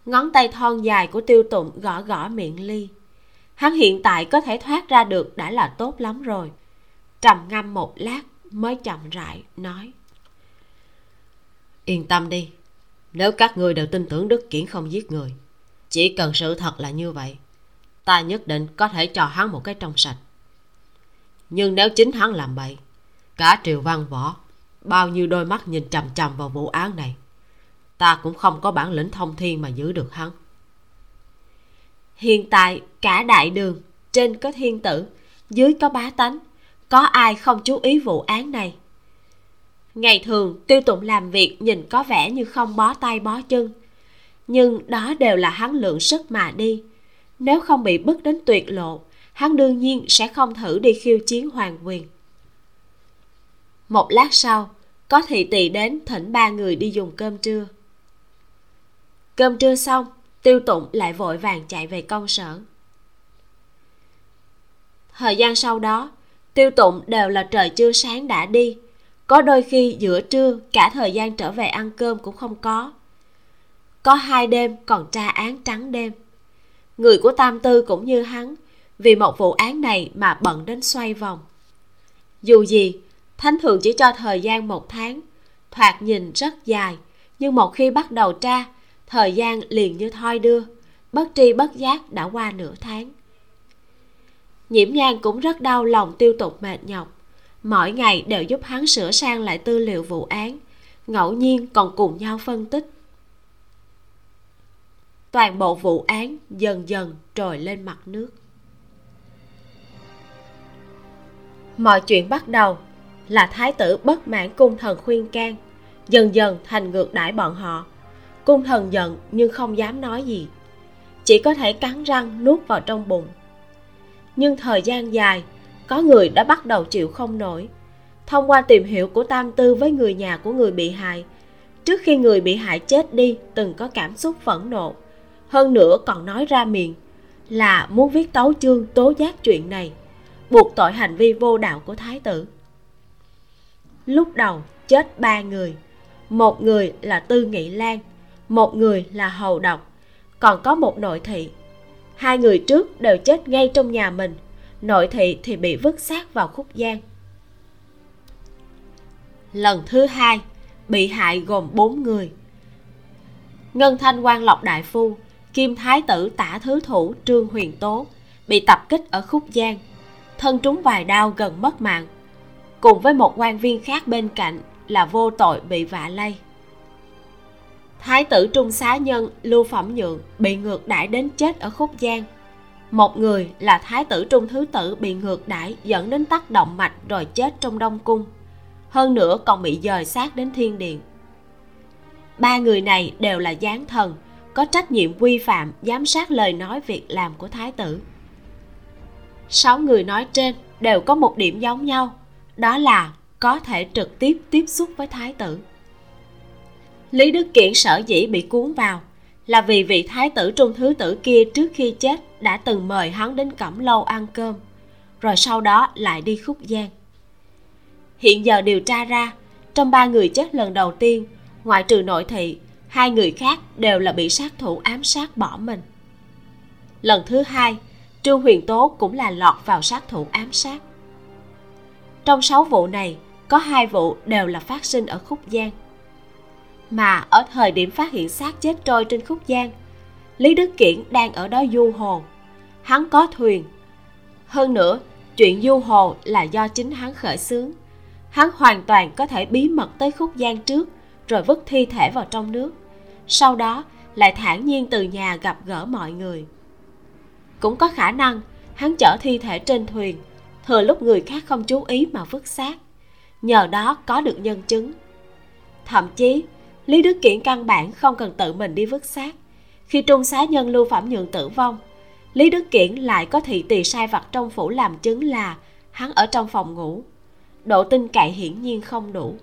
Ngón tay thon dài của tiêu tụng gõ gõ miệng ly. Hắn hiện tại có thể thoát ra được đã là tốt lắm rồi. Trầm ngâm một lát mới chậm rãi nói. Yên tâm đi nếu các ngươi đều tin tưởng đức kiển không giết người chỉ cần sự thật là như vậy ta nhất định có thể cho hắn một cái trong sạch nhưng nếu chính hắn làm bậy, cả triều văn võ, bao nhiêu đôi mắt nhìn chằm chằm vào vụ án này, ta cũng không có bản lĩnh thông thiên mà giữ được hắn. Hiện tại, cả đại đường, trên có thiên tử, dưới có bá tánh, có ai không chú ý vụ án này? Ngày thường, tiêu tụng làm việc nhìn có vẻ như không bó tay bó chân, nhưng đó đều là hắn lượng sức mà đi. Nếu không bị bức đến tuyệt lộ hắn đương nhiên sẽ không thử đi khiêu chiến hoàng quyền. Một lát sau, có thị tỳ đến thỉnh ba người đi dùng cơm trưa. Cơm trưa xong, tiêu tụng lại vội vàng chạy về công sở. Thời gian sau đó, tiêu tụng đều là trời chưa sáng đã đi. Có đôi khi giữa trưa, cả thời gian trở về ăn cơm cũng không có. Có hai đêm còn tra án trắng đêm. Người của tam tư cũng như hắn vì một vụ án này mà bận đến xoay vòng. Dù gì, thánh thường chỉ cho thời gian một tháng, thoạt nhìn rất dài, nhưng một khi bắt đầu tra, thời gian liền như thoi đưa, bất tri bất giác đã qua nửa tháng. Nhiễm nhan cũng rất đau lòng tiêu tục mệt nhọc. Mỗi ngày đều giúp hắn sửa sang lại tư liệu vụ án, ngẫu nhiên còn cùng nhau phân tích. Toàn bộ vụ án dần dần trồi lên mặt nước. Mọi chuyện bắt đầu là thái tử bất mãn cung thần khuyên can, dần dần thành ngược đãi bọn họ. Cung thần giận nhưng không dám nói gì, chỉ có thể cắn răng nuốt vào trong bụng. Nhưng thời gian dài, có người đã bắt đầu chịu không nổi. Thông qua tìm hiểu của tam tư với người nhà của người bị hại, trước khi người bị hại chết đi từng có cảm xúc phẫn nộ. Hơn nữa còn nói ra miệng là muốn viết tấu chương tố giác chuyện này buộc tội hành vi vô đạo của thái tử. Lúc đầu, chết ba người. Một người là tư nghị lan, một người là hầu độc, còn có một nội thị. Hai người trước đều chết ngay trong nhà mình, nội thị thì bị vứt xác vào khúc giang lần thứ hai, bị hại gồm bốn người. Ngân thanh quan lộc đại phu, kim thái tử tả thứ thủ trương huyền tố bị tập kích ở khúc giang thân trúng vài đao gần mất mạng. Cùng với một quan viên khác bên cạnh là vô tội bị vạ lây. Thái tử trung xá nhân lưu phẩm nhượng bị ngược đãi đến chết ở khúc giang. Một người là thái tử trung thứ tử bị ngược đãi dẫn đến tắc động mạch rồi chết trong đông cung. Hơn nữa còn bị dời xác đến thiên điện. Ba người này đều là gián thần, có trách nhiệm quy phạm, giám sát lời nói việc làm của thái tử sáu người nói trên đều có một điểm giống nhau, đó là có thể trực tiếp tiếp xúc với thái tử. Lý đức kiện sở dĩ bị cuốn vào là vì vị thái tử trung thứ tử kia trước khi chết đã từng mời hắn đến cẩm lâu ăn cơm, rồi sau đó lại đi khúc giang. Hiện giờ điều tra ra, trong ba người chết lần đầu tiên, ngoại trừ nội thị, hai người khác đều là bị sát thủ ám sát bỏ mình. Lần thứ hai trương huyền tố cũng là lọt vào sát thủ ám sát. Trong sáu vụ này, có hai vụ đều là phát sinh ở khúc giang. Mà ở thời điểm phát hiện xác chết trôi trên khúc giang, lý đức kiển đang ở đó du hồ. Hắn có thuyền. Hơn nữa, chuyện du hồ là do chính hắn khởi xướng. Hắn hoàn toàn có thể bí mật tới khúc giang trước, rồi vứt thi thể vào trong nước. Sau đó, lại thản nhiên từ nhà gặp gỡ mọi người cũng có khả năng hắn chở thi thể trên thuyền, thừa lúc người khác không chú ý mà vứt xác. Nhờ đó có được nhân chứng. Thậm chí, lý đức kiển căn bản không cần tự mình đi vứt xác. Khi trung xá nhân lưu phẩm nhượng tử vong, lý đức kiển lại có thị tỳ sai vặt trong phủ làm chứng là hắn ở trong phòng ngủ. Độ tin cậy hiển nhiên không đủ.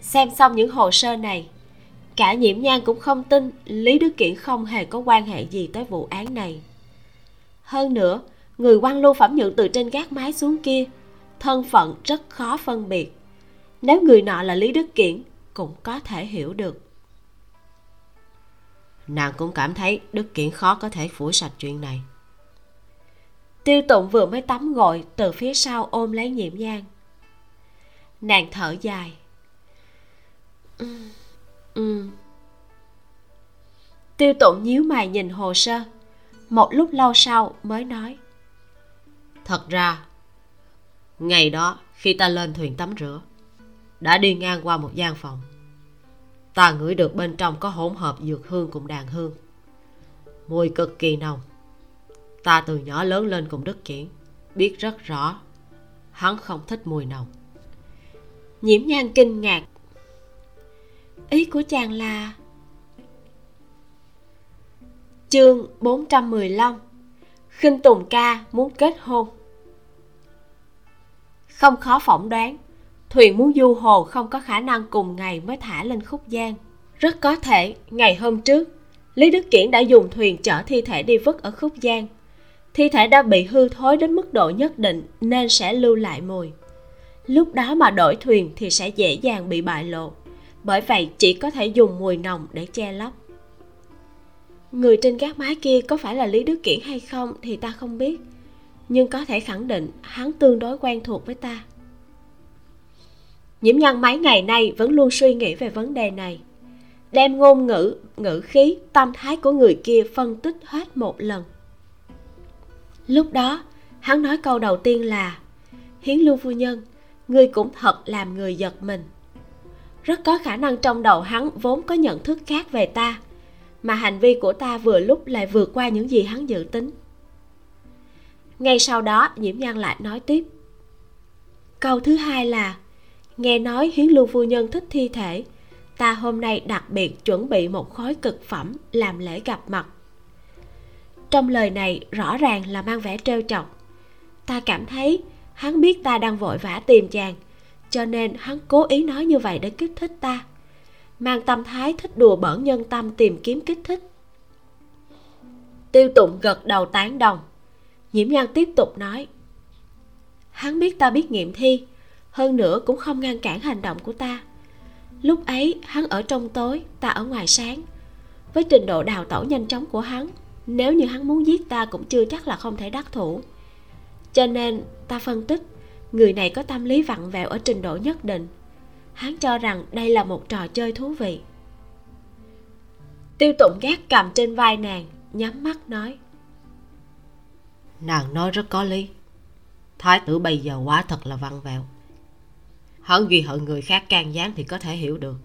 Xem xong những hồ sơ này cả nhiễm nhan cũng không tin lý đức kiển không hề có quan hệ gì tới vụ án này. Hơn nữa người quan lưu phẩm nhượng từ trên gác mái xuống kia thân phận rất khó phân biệt. Nếu người nọ là lý đức kiển cũng có thể hiểu được. Nàng cũng cảm thấy đức kiển khó có thể phủi sạch chuyện này. Tiêu tụng vừa mới tắm gội từ phía sau ôm lấy nhiễm nhang nàng thở dài. ừ. Ừ. tiêu tụng nhíu mày nhìn hồ sơ. Một lúc lâu sau mới nói. Thật ra ngày đó khi ta lên thuyền tắm rửa đã đi ngang qua một gian phòng. Ta ngửi được bên trong có hỗn hợp dược hương cùng đàn hương. Mùi cực kỳ nồng. Ta từ nhỏ lớn lên cùng đức kiển biết rất rõ hắn không thích mùi nồng. Nhiễm nhan kinh ngạc ý của chàng là chương 415 khinh tùng ca muốn kết hôn. Không khó phỏng đoán thuyền muốn du hồ không có khả năng cùng ngày mới thả lên khúc giang rất có thể, ngày hôm trước, lý đức kiển đã dùng thuyền chở thi thể đi vứt ở khúc giang thi thể đã bị hư thối đến mức độ nhất định nên sẽ lưu lại mùi lúc đó mà đổi thuyền thì sẽ dễ dàng bị bại lộ bởi vậy chỉ có thể dùng mùi nồng để che lấp. Người trên gác mái kia có phải là lý đức kiển hay không thì ta không biết. Nhưng có thể khẳng định hắn tương đối quen thuộc với ta. Nhiễm nhân mấy ngày nay vẫn luôn suy nghĩ về vấn đề này. Đem ngôn ngữ ngữ khí, tâm thái của người kia phân tích hết một lần. Lúc đó, hắn nói câu đầu tiên là, hiến lưu phu nhân, ngươi cũng thật làm người giật mình rất có khả năng trong đầu hắn vốn có nhận thức khác về ta, mà hành vi của ta vừa lúc lại vượt qua những gì hắn dự tính. Ngay sau đó, nhiễm nhan lại nói tiếp. Câu thứ hai là, nghe nói hiến lưu phu nhân thích thi thể, ta hôm nay đặc biệt chuẩn bị một khối cực phẩm làm lễ gặp mặt. Trong lời này, rõ ràng là mang vẻ trêu chọc. Ta cảm thấy hắn biết ta đang vội vã tìm chàng cho nên hắn cố ý nói như vậy để kích thích ta. Mang tâm thái thích đùa bỡn nhân tâm tìm kiếm kích thích. Tiêu tụng gật đầu tán đồng. Nhiễm nhan tiếp tục nói, hắn biết ta biết nghiệm thi, hơn nữa cũng không ngăn cản hành động của ta. Lúc ấy hắn ở trong tối, ta ở ngoài sáng. Với trình độ đào tẩu nhanh chóng của hắn, nếu như hắn muốn giết ta cũng chưa chắc là không thể đắc thủ. Cho nên ta phân tích người này có tâm lý vặn vẹo ở trình độ nhất định. Hắn cho rằng đây là một trò chơi thú vị. Tiêu tụng gác cầm trên vai nàng, nhắm mắt nói. Nàng nói rất có lý. Thái tử bây giờ quá thật là vặn vẹo. Hắn ghi hận người khác can gián thì có thể hiểu được.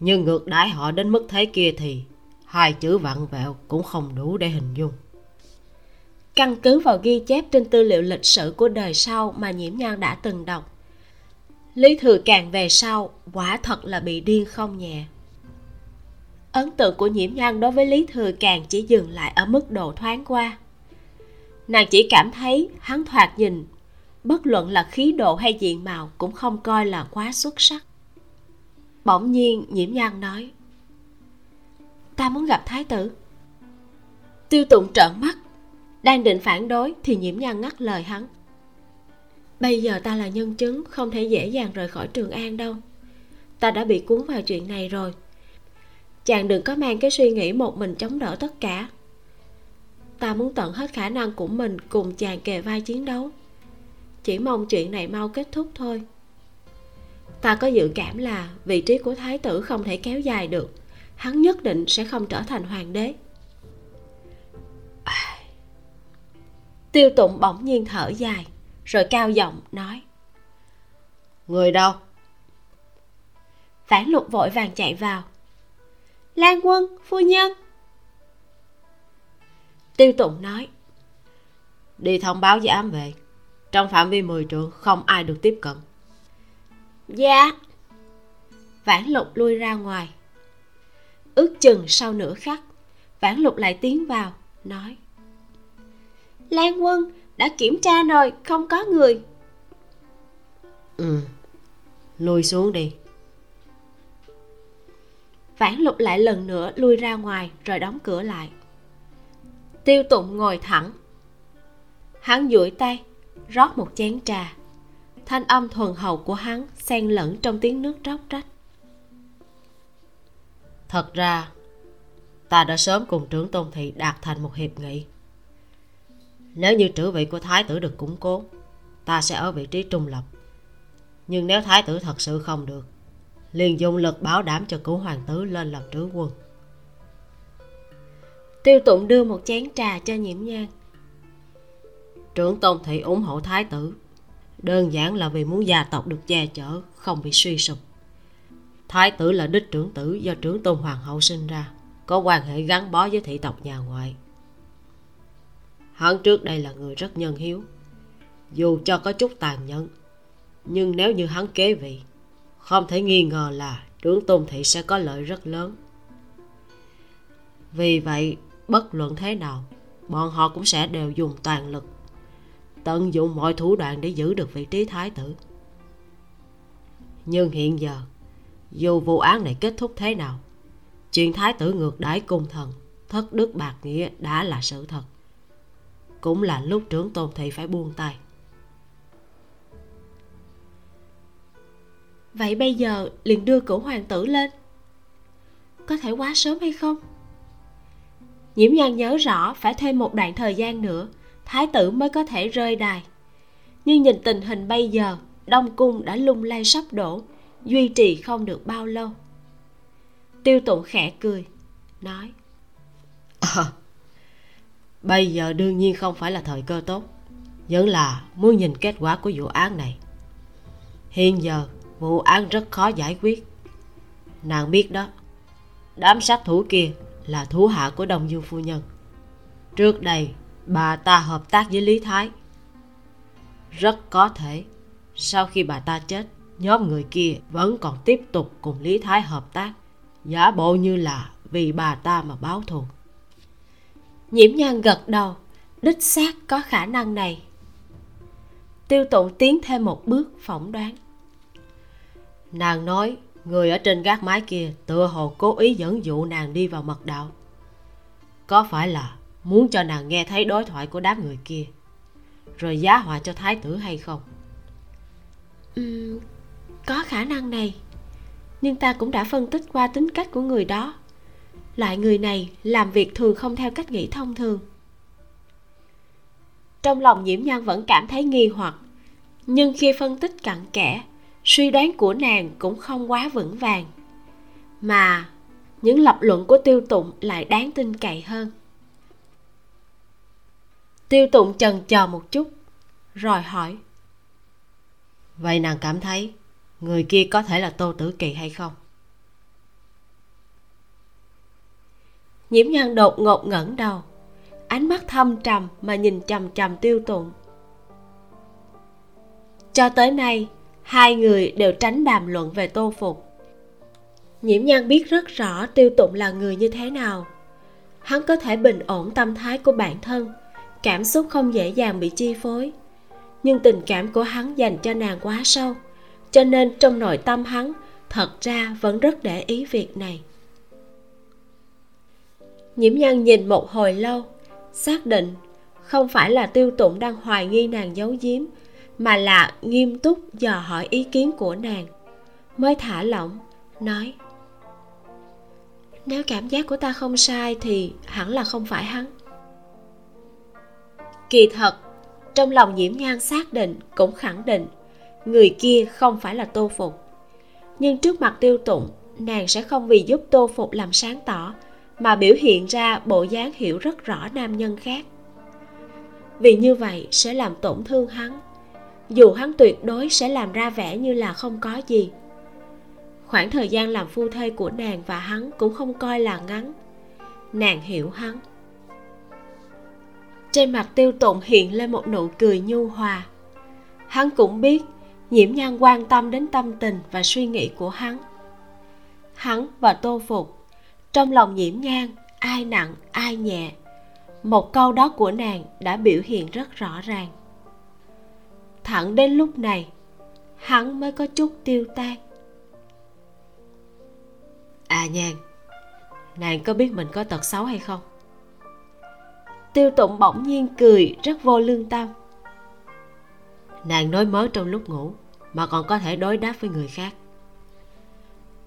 Nhưng ngược đãi họ đến mức thế kia thì hai chữ vặn vẹo cũng không đủ để hình dung căn cứ vào ghi chép trên tư liệu lịch sử của đời sau mà nhiễm nhan đã từng đọc. Lý thừa càng về sau, quả thật là bị điên không nhẹ. Ấn tượng của nhiễm nhan đối với lý thừa càng chỉ dừng lại ở mức độ thoáng qua. Nàng chỉ cảm thấy hắn thoạt nhìn, bất luận là khí độ hay diện mạo cũng không coi là quá xuất sắc. Bỗng nhiên nhiễm nhan nói, ta muốn gặp thái tử. Tiêu tụng trợn mắt đang định phản đối thì nhiễm nhan ngắt lời hắn. Bây giờ ta là nhân chứng, không thể dễ dàng rời khỏi trường an đâu. Ta đã bị cuốn vào chuyện này rồi. Chàng đừng có mang cái suy nghĩ một mình chống đỡ tất cả. Ta muốn tận hết khả năng của mình cùng chàng kề vai chiến đấu. Chỉ mong chuyện này mau kết thúc thôi. Ta có dự cảm là vị trí của thái tử không thể kéo dài được. Hắn nhất định sẽ không trở thành hoàng đế tiêu tụng bỗng nhiên thở dài rồi cao giọng nói. Người đâu? Phản lục vội vàng chạy vào. Lan quân phu nhân. Tiêu tụng nói. Đi thông báo với ám về trong phạm vi 10 trượng không ai được tiếp cận. Dạ. Vãn lục lui ra ngoài. Ước chừng sau nửa khắc vãn lục lại tiến vào nói lan quân đã kiểm tra rồi không có người. Ừ lui xuống đi. Vãn lục lại lần nữa lui ra ngoài rồi đóng cửa lại. Tiêu tụng ngồi thẳng. Hắn duỗi tay rót một chén trà. Thanh âm thuần hậu của hắn xen lẫn trong tiếng nước róc rách. Thật ra ta đã sớm cùng trưởng tôn thị đạt thành một hiệp nghị nếu như trữ vị của thái tử được củng cố ta sẽ ở vị trí trung lập. Nhưng nếu thái tử thật sự không được liền dùng lực bảo đảm cho cửu hoàng tử lên làm trứ quân. Tiêu tụng đưa một chén trà cho nhiễm nhan. Trưởng tôn thị ủng hộ thái tử. Đơn giản là vì muốn gia tộc được che chở không bị suy sụp. Thái tử là đích trưởng tử do trưởng tôn hoàng hậu sinh ra có quan hệ gắn bó với thị tộc nhà ngoại hắn trước đây là người rất nhân hiếu. Dù cho có chút tàn nhẫn, nhưng nếu như hắn kế vị, không thể nghi ngờ là trưởng tôn thị sẽ có lợi rất lớn. Vì vậy, bất luận thế nào, bọn họ cũng sẽ đều dùng toàn lực, tận dụng mọi thủ đoạn để giữ được vị trí thái tử. Nhưng hiện giờ, dù vụ án này kết thúc thế nào, chuyện thái tử ngược đãi cung thần, thất đức bạc nghĩa đã là sự thật cũng là lúc trưởng tôn thị phải buông tay. Vậy bây giờ liền đưa cửu hoàng tử lên. Có thể quá sớm hay không? Nhiễm nhan nhớ rõ phải thêm một đoạn thời gian nữa thái tử mới có thể rơi đài. Nhưng nhìn tình hình bây giờ đông cung đã lung lay sắp đổ duy trì không được bao lâu. Tiêu tụng khẽ cười nói à, bây giờ đương nhiên không phải là thời cơ tốt. Vẫn là muốn nhìn kết quả của vụ án này. Hiện giờ, vụ án rất khó giải quyết. Nàng biết đó, đám sát thủ kia là thủ hạ của đồng dương phu nhân. Trước đây, bà ta hợp tác với lý thái. Rất có thể, sau khi bà ta chết, nhóm người kia vẫn còn tiếp tục cùng lý thái hợp tác. Giả bộ như là vì bà ta mà báo thù nhiễm nhan gật đầu đích xác có khả năng này. Tiêu tụng tiến thêm một bước phỏng đoán. Nàng nói người ở trên gác mái kia tựa hồ cố ý dẫn dụ nàng đi vào mật đạo. Có phải là muốn cho nàng nghe thấy đối thoại của đám người kia rồi giá họa cho thái tử hay không? Ừ, có khả năng này nhưng ta cũng đã phân tích qua tính cách của người đó loại người này làm việc thường không theo cách nghĩ thông thường. Trong lòng nhiễm nhan vẫn cảm thấy nghi hoặc, nhưng khi phân tích cặn kẽ, suy đoán của nàng cũng không quá vững vàng. Mà những lập luận của tiêu tụng lại đáng tin cậy hơn. Tiêu tụng chần chờ một chút, rồi hỏi. Vậy nàng cảm thấy người kia có thể là tô tử kỳ hay không? Nhiễm nhan đột ngột ngẩng đầu. Ánh mắt thâm trầm mà nhìn chằm chằm tiêu tụng. Cho tới nay, hai người đều tránh đàm luận về tô phục. Nhiễm nhan biết rất rõ tiêu tụng là người như thế nào. Hắn có thể bình ổn tâm thái của bản thân, cảm xúc không dễ dàng bị chi phối. Nhưng tình cảm của hắn dành cho nàng quá sâu, cho nên trong nội tâm hắn thật ra vẫn rất để ý việc này nhiễm nhân nhìn một hồi lâu, xác định không phải là tiêu tụng đang hoài nghi nàng giấu giếm, mà là nghiêm túc dò hỏi ý kiến của nàng, mới thả lỏng, nói, nếu cảm giác của ta không sai thì hẳn là không phải hắn. Kỳ thật, trong lòng nhiễm nhan xác định cũng khẳng định người kia không phải là tô phục. Nhưng trước mặt tiêu tụng, nàng sẽ không vì giúp tô phục làm sáng tỏ mà biểu hiện ra bộ dáng hiểu rất rõ nam nhân khác. Vì như vậy sẽ làm tổn thương hắn. Dù hắn tuyệt đối sẽ làm ra vẻ như là không có gì. Khoảng thời gian làm phu thê của nàng và hắn cũng không coi là ngắn. Nàng hiểu hắn. Trên mặt tiêu tụng hiện lên một nụ cười nhu hòa. Hắn cũng biết nhiễm nhan quan tâm đến tâm tình và suy nghĩ của hắn. Hắn và tô phục trong lòng nhiễm nhan ai nặng ai nhẹ một câu đó của nàng đã biểu hiện rất rõ ràng. Thẳng đến lúc này hắn mới có chút tiêu tan. À nhan nàng có biết mình có tật xấu hay không? Tiêu tụng bỗng nhiên cười rất vô lương tâm. Nàng nói mớ trong lúc ngủ mà còn có thể đối đáp với người khác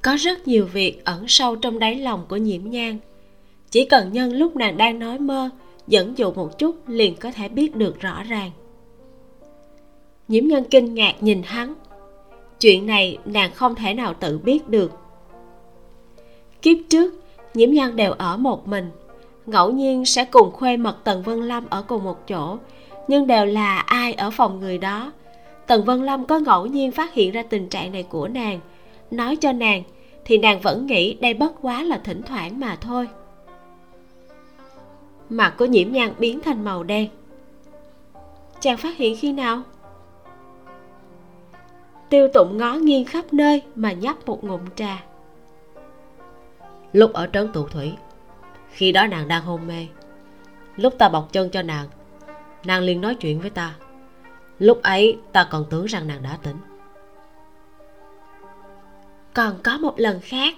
có rất nhiều việc ẩn sâu trong đáy lòng của nhiễm nhan. Chỉ cần nhân lúc nàng đang nói mơ, dẫn dụ một chút liền có thể biết được rõ ràng. Nhiễm nhân kinh ngạc nhìn hắn. Chuyện này nàng không thể nào tự biết được. Kiếp trước, nhiễm nhan đều ở một mình. Ngẫu nhiên sẽ cùng khuê mật tần vân lâm ở cùng một chỗ, nhưng đều là ai ở phòng người đó. Tần vân lâm có ngẫu nhiên phát hiện ra tình trạng này của nàng nói cho nàng, thì nàng vẫn nghĩ đây bất quá là thỉnh thoảng mà thôi. Mặt của nhiễm nhan biến thành màu đen. Chàng phát hiện khi nào? Tiêu tụng ngó nghiêng khắp nơi mà nhấp một ngụm trà. Lúc ở trấn tụ thủy, khi đó nàng đang hôn mê. Lúc ta bọc chân cho nàng nàng liền nói chuyện với ta. Lúc ấy ta còn tưởng rằng nàng đã tỉnh còn có một lần khác,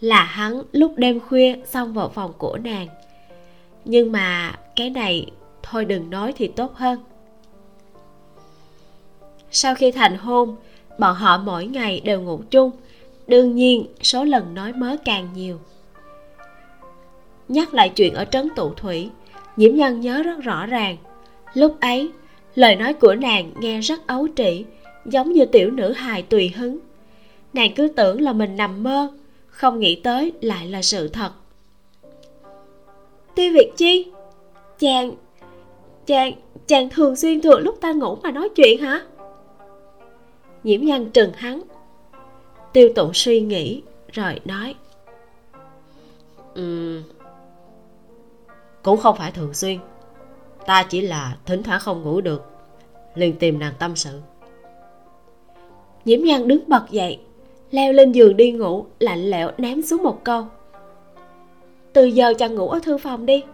là hắn lúc đêm khuya xông vào phòng của nàng. Nhưng mà cái này thôi đừng nói thì tốt hơn. Sau khi thành hôn, bọn họ mỗi ngày đều ngủ chung. Đương nhiên, số lần nói mớ càng nhiều. Nhắc lại chuyện ở trấn tụ thủy, nhiễm nhân nhớ rất rõ ràng. Lúc ấy, lời nói của nàng nghe rất ấu trĩ, giống như tiểu nữ hài tùy hứng nàng cứ tưởng là mình nằm mơ không nghĩ tới lại là sự thật. Tiêu việt chi chàng chàng chàng thường xuyên thừa lúc ta ngủ mà nói chuyện hả? Nhiễm nhân trừng hắn. Tiêu tụng suy nghĩ rồi nói um, cũng không phải thường xuyên. Ta chỉ là thỉnh thoảng không ngủ được liền tìm nàng tâm sự. Nhiễm nhân đứng bật dậy leo lên giường đi ngủ, lạnh lẽo ném xuống một câu. Từ giờ chàng ngủ ở thư phòng đi.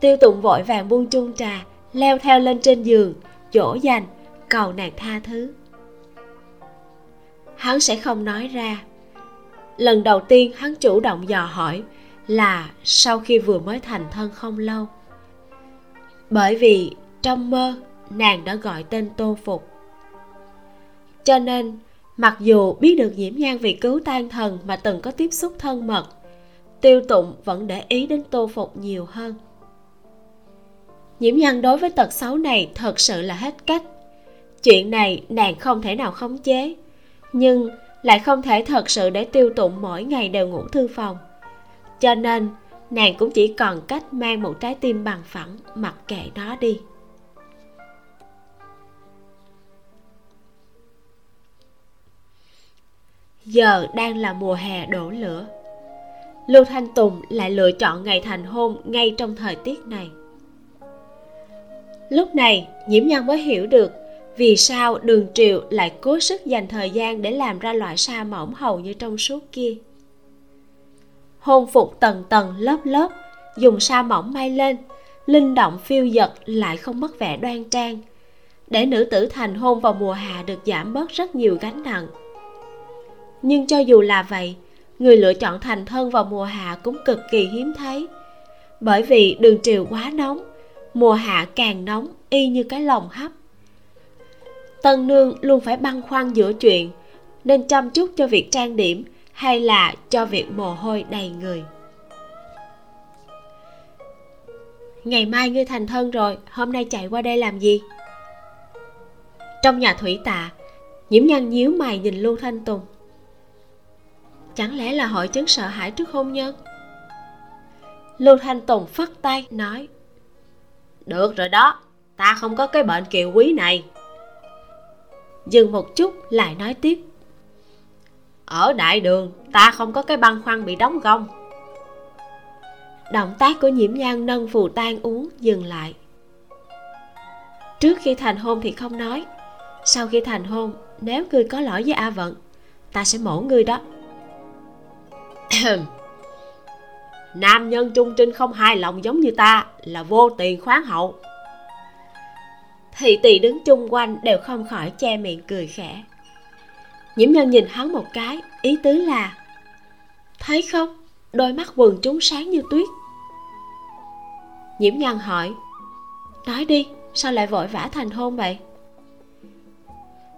Tiêu tụng vội vàng buông chung trà, leo theo lên trên giường, dỗ dành, cầu nàng tha thứ. Hắn sẽ không nói ra. Lần đầu tiên hắn chủ động dò hỏi là sau khi vừa mới thành thân không lâu. Bởi vì trong mơ, nàng đã gọi tên tô phục cho nên, mặc dù biết được nhiễm nhan vì cứu tan thần mà từng có tiếp xúc thân mật, tiêu tụng vẫn để ý đến tô phục nhiều hơn. Nhiễm nhan đối với tật xấu này thật sự là hết cách. Chuyện này nàng không thể nào khống chế, nhưng lại không thể thật sự để tiêu tụng mỗi ngày đều ngủ thư phòng. Cho nên, nàng cũng chỉ còn cách mang một trái tim bằng phẳng mặc kệ nó đi. Giờ đang là mùa hè đổ lửa. Lưu thanh tùng lại lựa chọn ngày thành hôn ngay trong thời tiết này. Lúc này, nhiễm nhân mới hiểu được vì sao đường triệu lại cố sức dành thời gian để làm ra loại sa mỏng hầu như trong suốt kia. Hôn phục tầng tầng lớp lớp, dùng sa mỏng may lên, linh động phiêu dật lại không mất vẻ đoan trang. Để nữ tử thành hôn vào mùa hạ được giảm bớt rất nhiều gánh nặng nhưng cho dù là vậy, người lựa chọn thành thân vào mùa hạ cũng cực kỳ hiếm thấy. Bởi vì đường triều quá nóng, mùa hạ càng nóng y như cái lồng hấp. Tân nương luôn phải băn khoăn giữa chuyện nên chăm chút cho việc trang điểm hay là cho việc mồ hôi đầy người. Ngày mai ngươi thành thân rồi, hôm nay chạy qua đây làm gì? Trong nhà thủy tạ, nhiễm nhân nhíu mày nhìn lưu thanh tùng chẳng lẽ là hội chứng sợ hãi trước hôn nhân? Lưu thanh tùng phất tay nói được rồi đó ta không có cái bệnh kiều quý này. Dừng một chút lại nói tiếp ở đại đường ta không có cái băng khoăn bị đóng gông. Động tác của nhiễm nhan nâng phù tan uống dừng lại. Trước khi thành hôn thì không nói. Sau khi thành hôn nếu ngươi có lỗi với a vận ta sẽ mổ ngươi đó nam nhân trung trinh không hài lòng giống như ta là vô tiền khoáng hậu. Thị tỳ đứng chung quanh đều không khỏi che miệng cười khẽ. Nhiễm nhân nhìn hắn một cái, ý tứ là, thấy không? Đôi mắt quần chúng sáng như tuyết. Nhiễm nhân hỏi, nói đi, sao lại vội vã thành hôn vậy?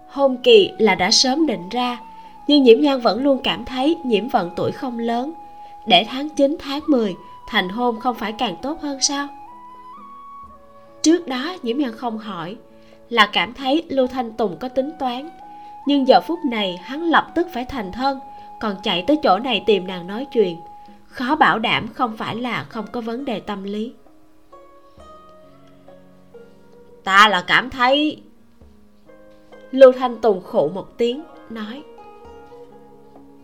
Hôn kỳ là đã sớm định ra nhưng nhiễm nhân vẫn luôn cảm thấy nhiễm vận tuổi không lớn. Để tháng 9 tháng 10 thành hôn không phải càng tốt hơn sao? Trước đó nhiễm nhân không hỏi, là cảm thấy lưu thanh tùng có tính toán. Nhưng giờ phút này, hắn lập tức phải thành thân, còn chạy tới chỗ này tìm nàng nói chuyện. Khó bảo đảm không phải là không có vấn đề tâm lý. Ta là cảm thấy lưu thanh tùng khụ một tiếng, nói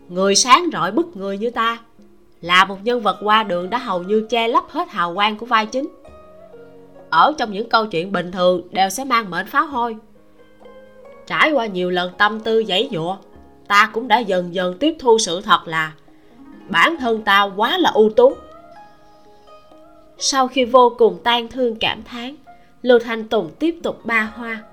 người sáng rọi bức người như ta là một nhân vật qua đường đã hầu như che lấp hết hào quang của vai chính. Ở trong những câu chuyện bình thường đều sẽ mang mệnh pháo hôi. Trải qua nhiều lần tâm tư giấy dụa ta cũng đã dần dần tiếp thu sự thật là bản thân ta quá là ưu tú. Sau khi vô cùng tan thương cảm thán, lưu thanh tùng tiếp tục ba hoa.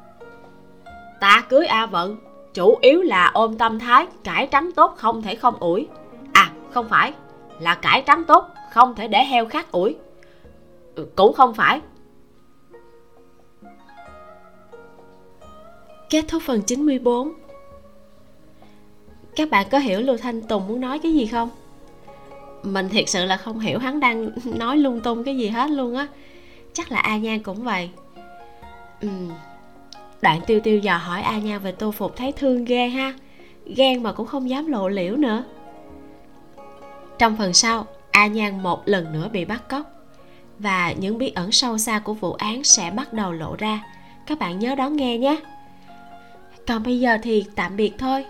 Ta cưới a vận chủ yếu là ôm tâm thái cải trắng tốt không thể không ủi. À không phải là cải trắng tốt không thể để heo khác ủi. Ừ, cũng không phải. Kết thúc phần 94 Các bạn có hiểu Lưu Thanh Tùng muốn nói cái gì không? Mình thiệt sự là không hiểu hắn đang nói lung tung cái gì hết luôn á. Chắc là A Nhan cũng vậy. Ừ. Đoạn tiêu tiêu dò hỏi A Nhan về tô phục thấy thương ghê ha. Ghen mà cũng không dám lộ liễu nữa. Trong phần sau, A Nhan một lần nữa bị bắt cóc. Và những bí ẩn sâu xa của vụ án sẽ bắt đầu lộ ra. Các bạn nhớ đón nghe nhé. Còn bây giờ thì tạm biệt thôi.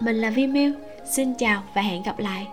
Mình là vi miu xin chào và hẹn gặp lại.